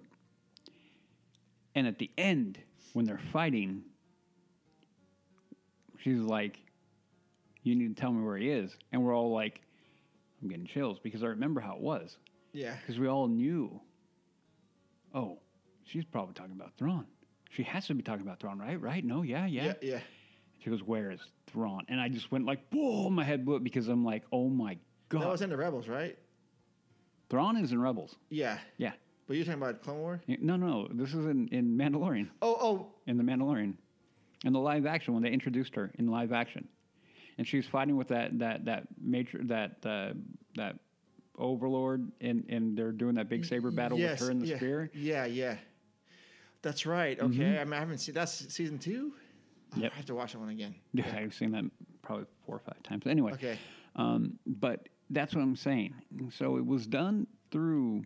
And at the end, when they're fighting, she's like, You need to tell me where he is. And we're all like, I'm getting chills because I remember how it was. yeah, Because we all knew, oh, she's probably talking about Thrawn. She has to be talking about Thrawn, right? Right? No, yeah, yeah. yeah, yeah. She goes, Where is Thrawn? And I just went like, Whoa, my head blew up because I'm like, Oh my God. That was in the Rebels, right? Thrawn is in Rebels. Yeah, Yeah. but you're talking about Clone War. No, no, this is in, in Mandalorian. Oh, oh, In the Mandalorian. In the live action, when they introduced her in live action. And she's fighting with that that that major that uh, that overlord and, and they're doing that big saber battle yes, with her in the yeah, spear. Yeah, yeah. That's right. Okay, I, mean, I haven't seen that's season two. Oh, Yep. I have to watch that one again. Yeah, I've seen that probably four or five times. Anyway, Okay. Um, but that's what I'm saying. So it was done through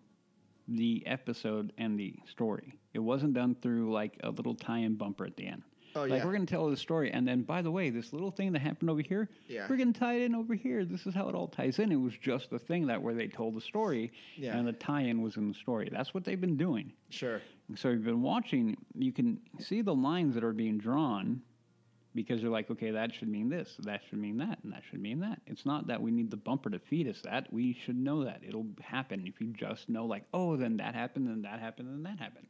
the episode and the story. It wasn't done through like a little tie-in bumper at the end. Oh, like yeah. we're going to tell the story, and then by the way, this little thing that happened over here, Yeah. we're going to tie it in over here. This is how it all ties in. It was just the thing that where they told the story, Yeah. and the tie-in was in the story. That's what they've been doing. Sure. So you've been watching, you can see the lines that are being drawn because you're like, okay, that should mean this, that should mean that, and that should mean that. It's not that we need the bumper to feed us that. We should know that it'll happen if you just know, like, oh, then that happened, then that happened, then that happened.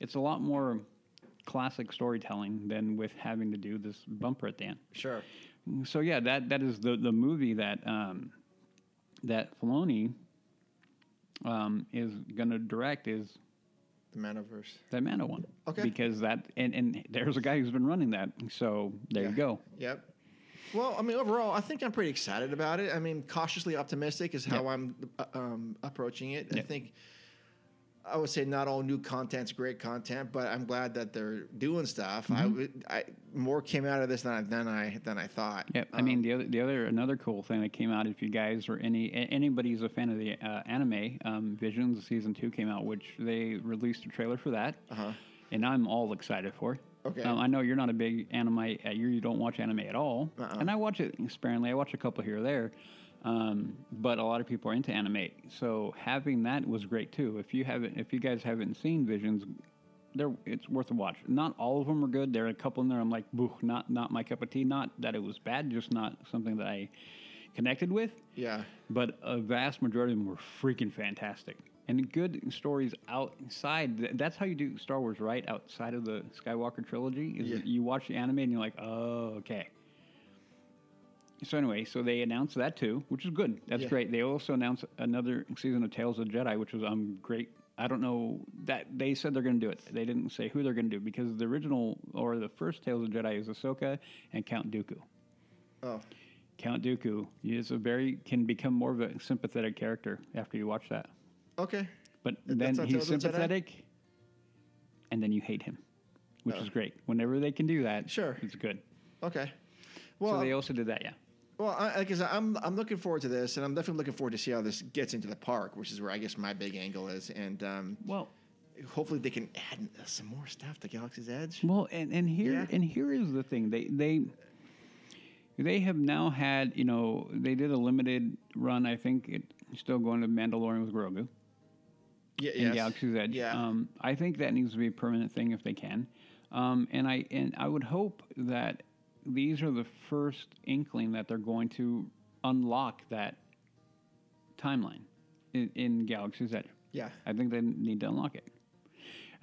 It's a lot more classic storytelling than with having to do this bumper at the end. Sure. So yeah, that that is the the movie that um, that Filoni um, is going to direct is The Mandoverse. that Mando one. Okay. Because that and and there's a guy who's been running that. So there Yeah. you go. Yep. Well, I mean, overall, I think I'm pretty excited about it. I mean, cautiously optimistic is how Yep. I'm uh, um, approaching it. I think I would say not all new content's great content, but I'm glad that they're doing stuff. I Mm-hmm. would, I more came out of this than I than I than I thought. Yep. I mean the other the other another cool thing that came out if you guys or any anybody's a fan of the uh, anime um, Visions season two came out, which they released a trailer for that, Uh-huh. and I'm all excited for. Okay. Um, I know you're not a big anime. Uh, you you don't watch anime at all, Uh-uh. and I watch it sparingly. I watch a couple here or there, um, but a lot of people are into anime. So having that was great too. If you haven't, if you guys haven't seen Visions, they're, it's worth a watch. Not all of them are good. There are a couple in there I'm like, boo, not not my cup of tea. Not that it was bad, just not something that I connected with. Yeah. But a vast majority of them were freaking fantastic. And good stories outside. That's how you do Star Wars, right? Outside of the Skywalker trilogy, is Yeah. that you watch the anime and you're like, oh, okay. So anyway, so they announced that too, which is good. That's Yeah. great. They also announced another season of Tales of the Jedi, which was um great. I don't know that they said they're going to do it. They didn't say who they're going to do because the original or the first Tales of the Jedi is Ahsoka and Count Dooku. Oh. Count Dooku is a very can become more of a sympathetic character after you watch that. Okay. But then he's sympathetic, and then you hate him, which Oh. is great. Whenever they can do that, Sure. it's good. Okay. Well, so they also did that, yeah. Well, I, like I said, I'm I'm looking forward to this, and I'm definitely looking forward to see how this gets into the park, which is where I guess my big angle is, and um, Well, hopefully they can add uh, some more stuff to Galaxy's Edge. well, and, and here Yeah. and here is the thing they they they have now had you know they did a limited run. I think it's still going to Mandalorian with Grogu. Yeah, in yes. Galaxy's Edge. Yeah. Um, I think that needs to be a permanent thing if they can. Um, and I and I would hope that these are the first inkling that they're going to unlock that timeline in, in Galaxy's Edge. yeah. I think they need to unlock it.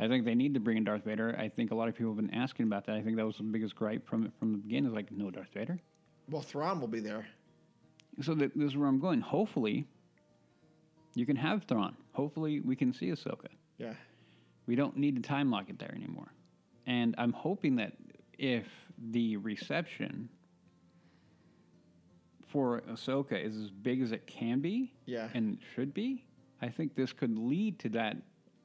I think they need to bring in Darth Vader. I think a lot of people have been asking about that. I think that was the biggest gripe from it from the beginning. Is like, no Darth Vader. Well, Thrawn will be there. So th- this is where I'm going. Hopefully, you can have Thrawn. Hopefully, we can see Ahsoka. Yeah. We don't need to time lock it there anymore. And I'm hoping that if the reception for Ahsoka is as big as it can be, Yeah. and should be, I think this could lead to that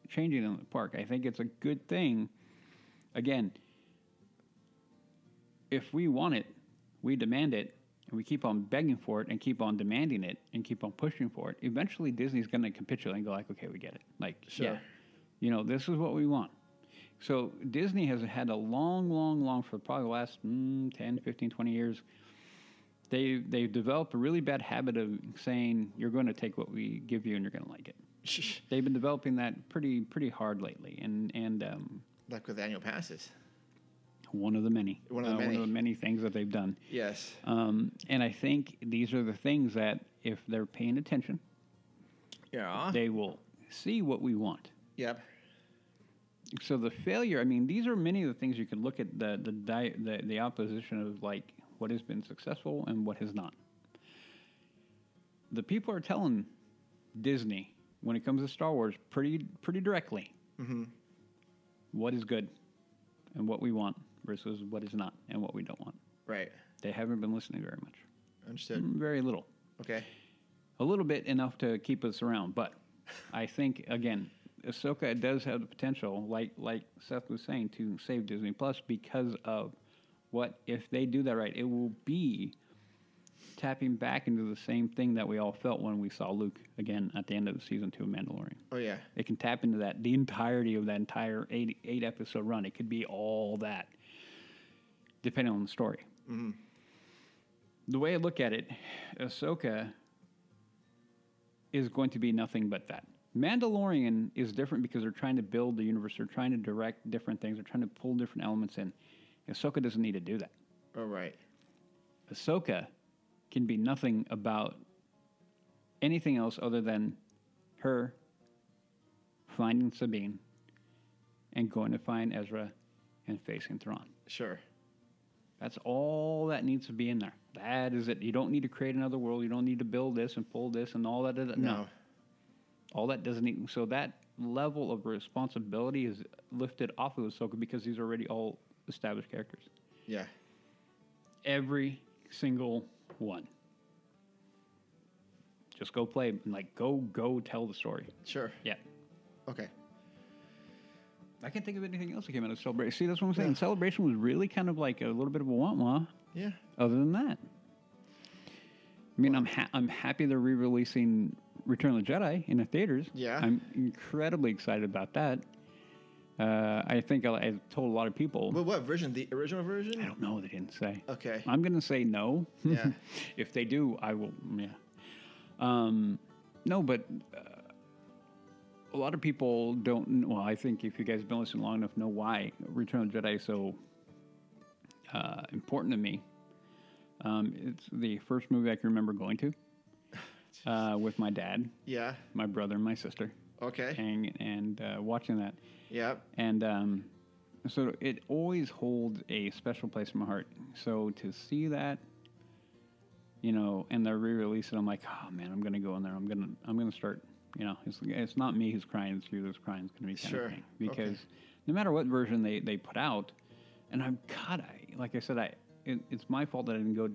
changing in the park. I think it's a good thing. Again, if we want it, we demand it, and we keep on begging for it and keep on demanding it and keep on pushing for it, eventually Disney's going to capitulate and go like, okay, we get it. Like, Sure. yeah, you know, this is what we want. So Disney has had a long, long, long, for probably the last mm, 10, 15, 20 years, they, they've developed a really bad habit of saying, you're going to take what we give you and you're going to like it. They've been developing that pretty pretty hard lately, and and um, like with annual passes. one of the many, One of the uh, many. one of the many things that they've done. Yes. Um, and I think these are the things that, if they're paying attention, Yeah. they will see what we want. yep. So the failure, I mean, these are many of the things you can look at the the di- the, the opposition of like what has been successful and what has not. The people are telling Disney when it comes to Star Wars pretty pretty directly mm-hmm. what is good and what we want versus what is not and what we don't want. Right. They haven't been listening very much, Understood. Mm, very little. Okay. a little bit enough to keep us around. But I think again, Ahsoka does have the potential, like like Seth was saying, to save Disney Plus because of what if they do that right, it will be tapping back into the same thing that we all felt when we saw Luke again at the end of the season two of Mandalorian. Oh yeah. It can tap into that the entirety of that entire eight eight episode run. It could be all that, depending on the story. Mm-hmm. The way I look at it, Ahsoka is going to be nothing but that. Mandalorian is different because they're trying to build the universe. They're trying to direct different things. They're trying to pull different elements in. Ahsoka doesn't need to do that. Oh, right. Ahsoka can be nothing about anything else other than her finding Sabine and going to find Ezra and facing Thrawn. Sure. That's all that needs to be in there. That is it. You don't need to create another world. You don't need to build this and pull this and all that. No. No. All that doesn't even So that level of responsibility is lifted off of Ahsoka because these are already all established characters. Yeah. Every single one. Just go play. and Like, go, go tell the story. Sure. Yeah. Okay. I can't think of anything else that came out of Celebration. See, that's what I'm saying. Yeah. Celebration was really kind of like a little bit of a wah-wah. Yeah. Other than that, I mean, I'm ha- I'm happy they're re-releasing Return of the Jedi in the theaters. Yeah. I'm incredibly excited about that. Uh, I think I, I told a lot of people. Well, what version? The original version? I don't know. They didn't say. Okay. I'm gonna say no. Yeah. if they do, I will. Yeah. Um, no, but uh, a lot of people don't. Well, I think if you guys have been listening long enough, know why Return of the Jedi is so uh, important to me. Um, it's the first movie I can remember going to uh, with my dad, Yeah. my brother, and my sister, Okay. and and uh, watching that. Yep. And um, so it always holds a special place in my heart. So to see that, you know, and they're re-releasing, I'm like, oh man, I'm gonna go in there. I'm gonna, I'm gonna start. You know, it's it's not me who's crying; it's you that's crying. It's gonna be kind Sure. of thing Okay. because no matter what version they they put out, and I'm God, I like I said, I it, it's my fault that I didn't go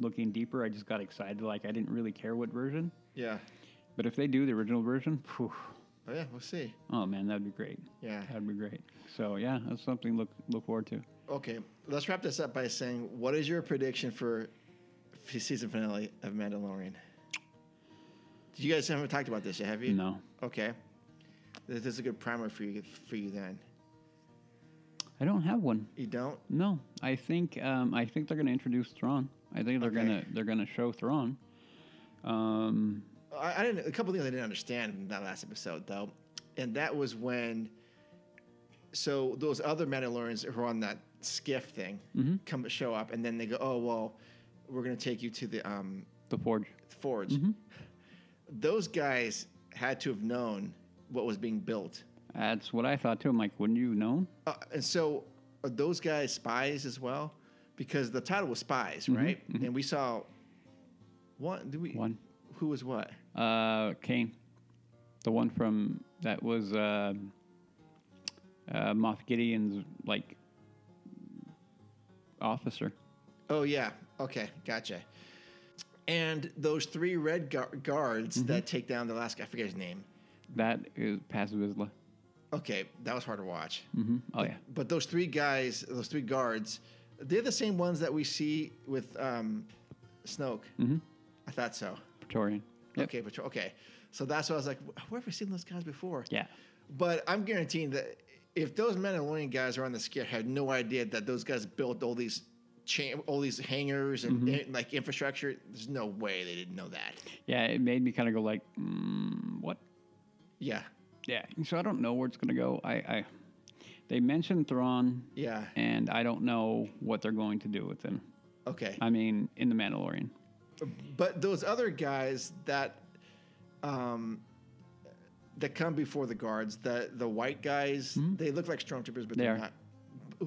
looking deeper. I just got excited, like I didn't really care what version. Yeah. But if they do the original version, phew, Oh yeah. We'll see. oh man, that'd be great. Yeah. That'd be great. So yeah, that's something to look look forward to. Okay. Let's wrap this up by saying, what is your prediction for season finale of Mandalorian? Did you guys haven't talked about this yet, have you? No, Okay. This this is a good primer for you for you then. I don't have one. You don't? No, I think um, I think they're going to introduce Thrawn. I think they're Okay. gonna they're gonna show Thrawn. Um, I, I didn't. A couple things I didn't understand in that last episode, though, and that was when. So those other Mandalorians who are on that skiff thing Mm-hmm. come show up, and then they go, "Oh well, we're gonna take you to the um, the Forge. forge." Mm-hmm. Those guys had to have known what was being built, That's what I thought too. I'm like, wouldn't you know? uh, and so are those guys spies as well? Because the title was spies, right? And we saw one. Did we? Mm-hmm. One. Who was what? Uh, Kane, the one from that was uh, uh, Moff Gideon's like officer. Oh yeah. Okay, gotcha. And those three red gu- guards Mm-hmm. that take down the last guy, I forget his name. That is Paz Vizsla. Okay, that was hard to watch. hmm Oh yeah. But those three guys, those three guards, they're the same ones that we see with um, Snoke. Mhm. I thought so. Praetorian. Yep. Okay, but okay. So that's why I was like, where have we seen those guys before? Yeah. But I'm guaranteeing that if those Mandalorian guys are on the skit, had no idea that those guys built all these cha- all these hangars and, Mm-hmm. and, like infrastructure. There's no way they didn't know that. Yeah. It made me kind of go like, mm, what? Yeah, Yeah. So I don't know where it's gonna go. I, I they mentioned Thrawn, yeah. and I don't know what they're going to do with him. Okay, I mean, in the Mandalorian. but those other guys that um that come before the guards, the the white guys, they look like stormtroopers, but Mm-hmm. They they're are. not.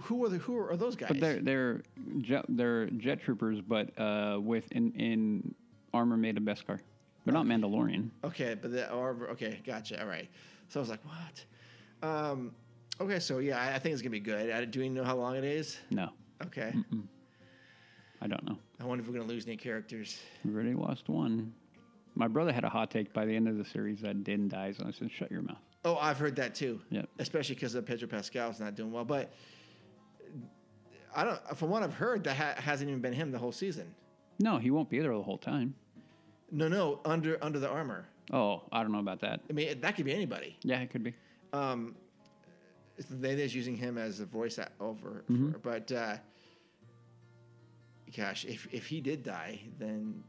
Who are the who are those guys? But they're they're jet, they're jet troopers, but uh, with in, in armor made of Beskar. They're not Mandalorian. Okay, but the or okay, gotcha. All right. So I was like, what? Um, okay, so yeah, I, I think it's gonna be good. I, do we know how long it is? No, Okay. I don't know. I wonder if we're gonna lose any characters. We already lost one. My brother had a hot take by the end of the series that Din dies, and I said, "Shut your mouth." Oh, I've heard that too. Yep. Especially because of Pedro Pascal's not doing well, but I don't. From what I've heard, that ha- hasn't even been him the whole season. No, he won't be there the whole time. No, no, under under the armor. Oh, I don't know about that. I mean, that could be anybody. Yeah, it could be. Um, just using him as a voice over, Mm-hmm. for, but uh, gosh, if if he did die, then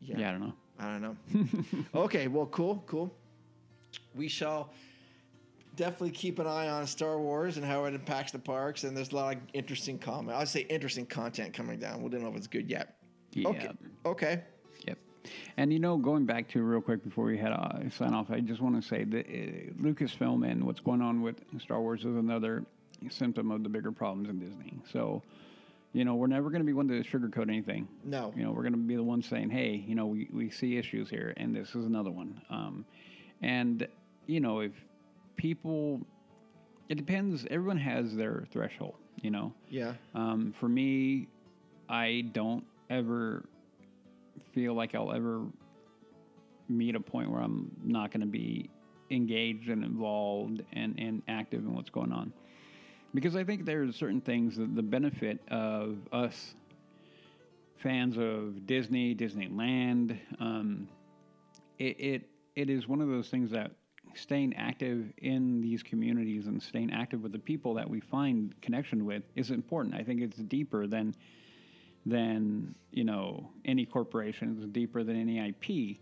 yeah, Yeah, I don't know. I don't know. okay, well, cool, cool. We shall definitely keep an eye on Star Wars and how it impacts the parks. And there's a lot of interesting comment. I'd say interesting content coming down. We don't know if it's good yet. Okay. Okay. And you know, going back to real quick before we head uh, sign off, I just want to say that uh, Lucasfilm and what's going on with Star Wars is another symptom of the bigger problems in Disney. So, you know, we're never going to be one to sugarcoat anything. No. You know, we're going to be the ones saying, hey, you know, we, we see issues here, and this is another one. Um, and, you know, if people, it depends, everyone has their threshold, you know? Yeah. Um, for me, I don't ever feel like I'll ever meet a point where I'm not going to be engaged and involved and, and active in what's going on. Because I think there's certain things that the benefit of us fans of Disney, Disneyland, um, it, it it is one of those things that staying active in these communities and staying active with the people that we find connection with is important. I think it's deeper than than you know any corporation. It's deeper than any IP.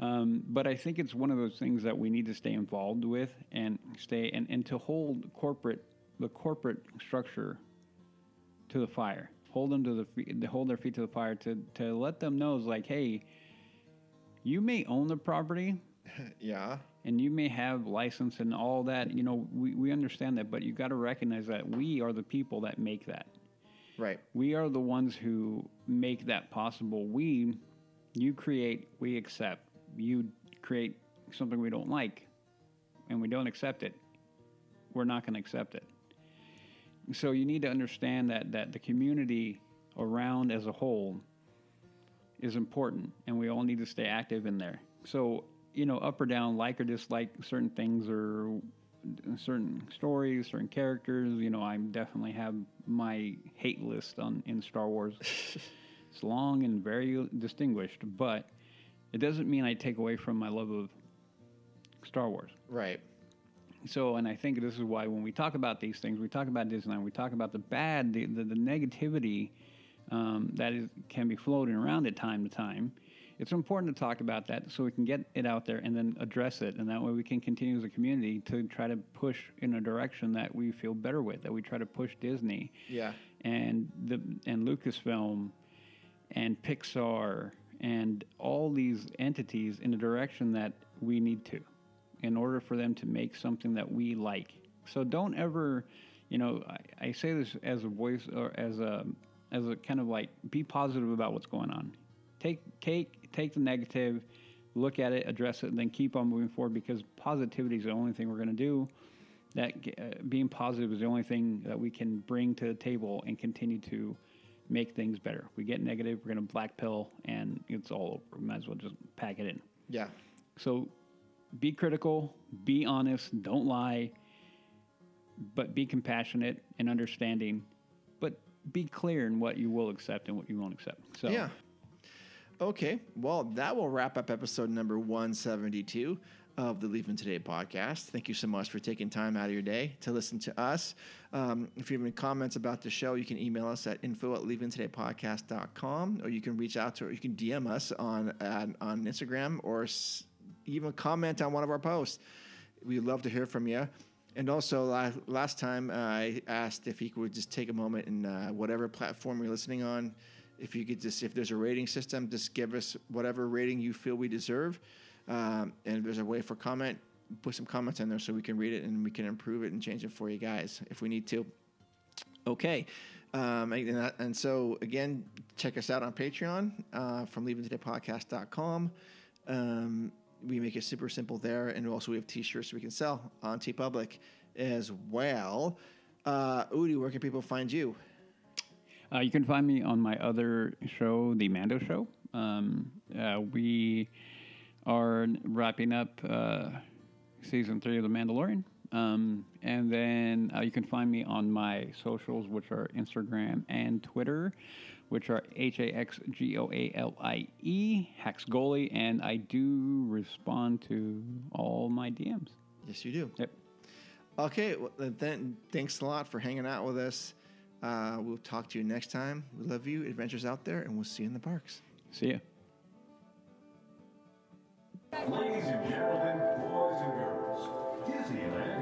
Um, but I think it's one of those things that we need to stay involved with and stay and, and to hold corporate the corporate structure to the fire. Hold them to the feet, hold their feet to the fire to to let them know is like, hey, you may own the property, Yeah. and you may have license and all that. You know, we, we understand that, but you got to recognize that we are the people that make that. Right. We are the ones who make that possible. We, you create, we accept. You create something we don't like, and we don't accept it. We're not going to accept it. So you need to understand that that the community around as a whole is important, and we all need to stay active in there. So you know, up or down, like or dislike certain things or certain stories, certain characters. You know, I definitely have my hate list on in Star Wars. it's long and very distinguished, but it doesn't mean I take away from my love of Star Wars. Right. So, and I think this is why when we talk about these things, we talk about Disneyland, we talk about the bad, the, the, the negativity um, that is, can be floating around at time to time. It's important to talk about that so we can get it out there and then address it, and that way we can continue as a community to try to push in a direction that we feel better with. That we try to push Disney Yeah. and the and Lucasfilm and Pixar and all these entities in a direction that we need to in order for them to make something that we like. So don't ever, you know, I, I say this as a voice or as a as a kind of like be positive about what's going on. Take take take the negative, look at it, address it, and then keep on moving forward because positivity is the only thing we're going to do. That uh, being positive is the only thing that we can bring to the table and continue to make things better. If we get negative, we're going to black pill, and it's all over. We might as well just pack it in. Yeah. So be critical, be honest, don't lie, but be compassionate and understanding, but be clear in what you will accept and what you won't accept. So Yeah. Okay. Well, that will wrap up episode number 172 of the Leaving Today podcast. Thank you so much for taking time out of your day to listen to us. Um, if you have any comments about the show, you can email us at info at leavingtodaypodcast.com or you can reach out to or you can DM us on, on, on Instagram or s- even comment on one of our posts. We'd love to hear from you. And also, last time uh, I asked if he could just take a moment and uh, whatever platform you're listening on, if you could just, if there's a rating system, just give us whatever rating you feel we deserve. Um, and if there's a way for comment, put some comments in there so we can read it and we can improve it and change it for you guys if we need to. Okay. Um, and, and so, again, check us out on Patreon uh, from leavingtodaypodcast.com. Um, we make it super simple there. And also, we have t shirts we can sell on TeePublic as well. Uh, Udi, where can people find you? Uh, you can find me on my other show, The Mando Show. Um, uh, we are wrapping up uh, season three of The Mandalorian. Um, and then uh, you can find me on my socials, which are Instagram and Twitter, which are H A X G O A L I E, Hax Goalie. And I do respond to all my DMs. Yes, you do. Yep. Okay, well, then thanks a lot for hanging out with us. Uh, we'll talk to you next time. We love you, adventures out there, and we'll see you in the parks. See ya. Ladies and gentlemen, boys and girls, Disneyland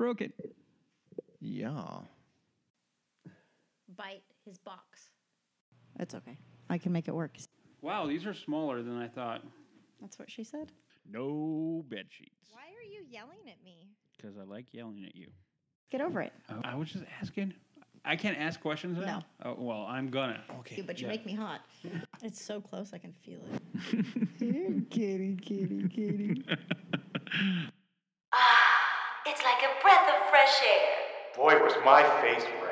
broke it. Yeah. Bite his box. It's okay. I can make it work. Wow, these are smaller than I thought. That's what she said. No bed sheets. Why are you yelling at me? Because I like yelling at you. Get over it. Uh, I was just asking. I can't ask questions now. Oh, well, I'm gonna. Okay. But you Yeah. make me hot. It's so close, I can feel it. kitty, kitty, kitty. Boy, was my face red.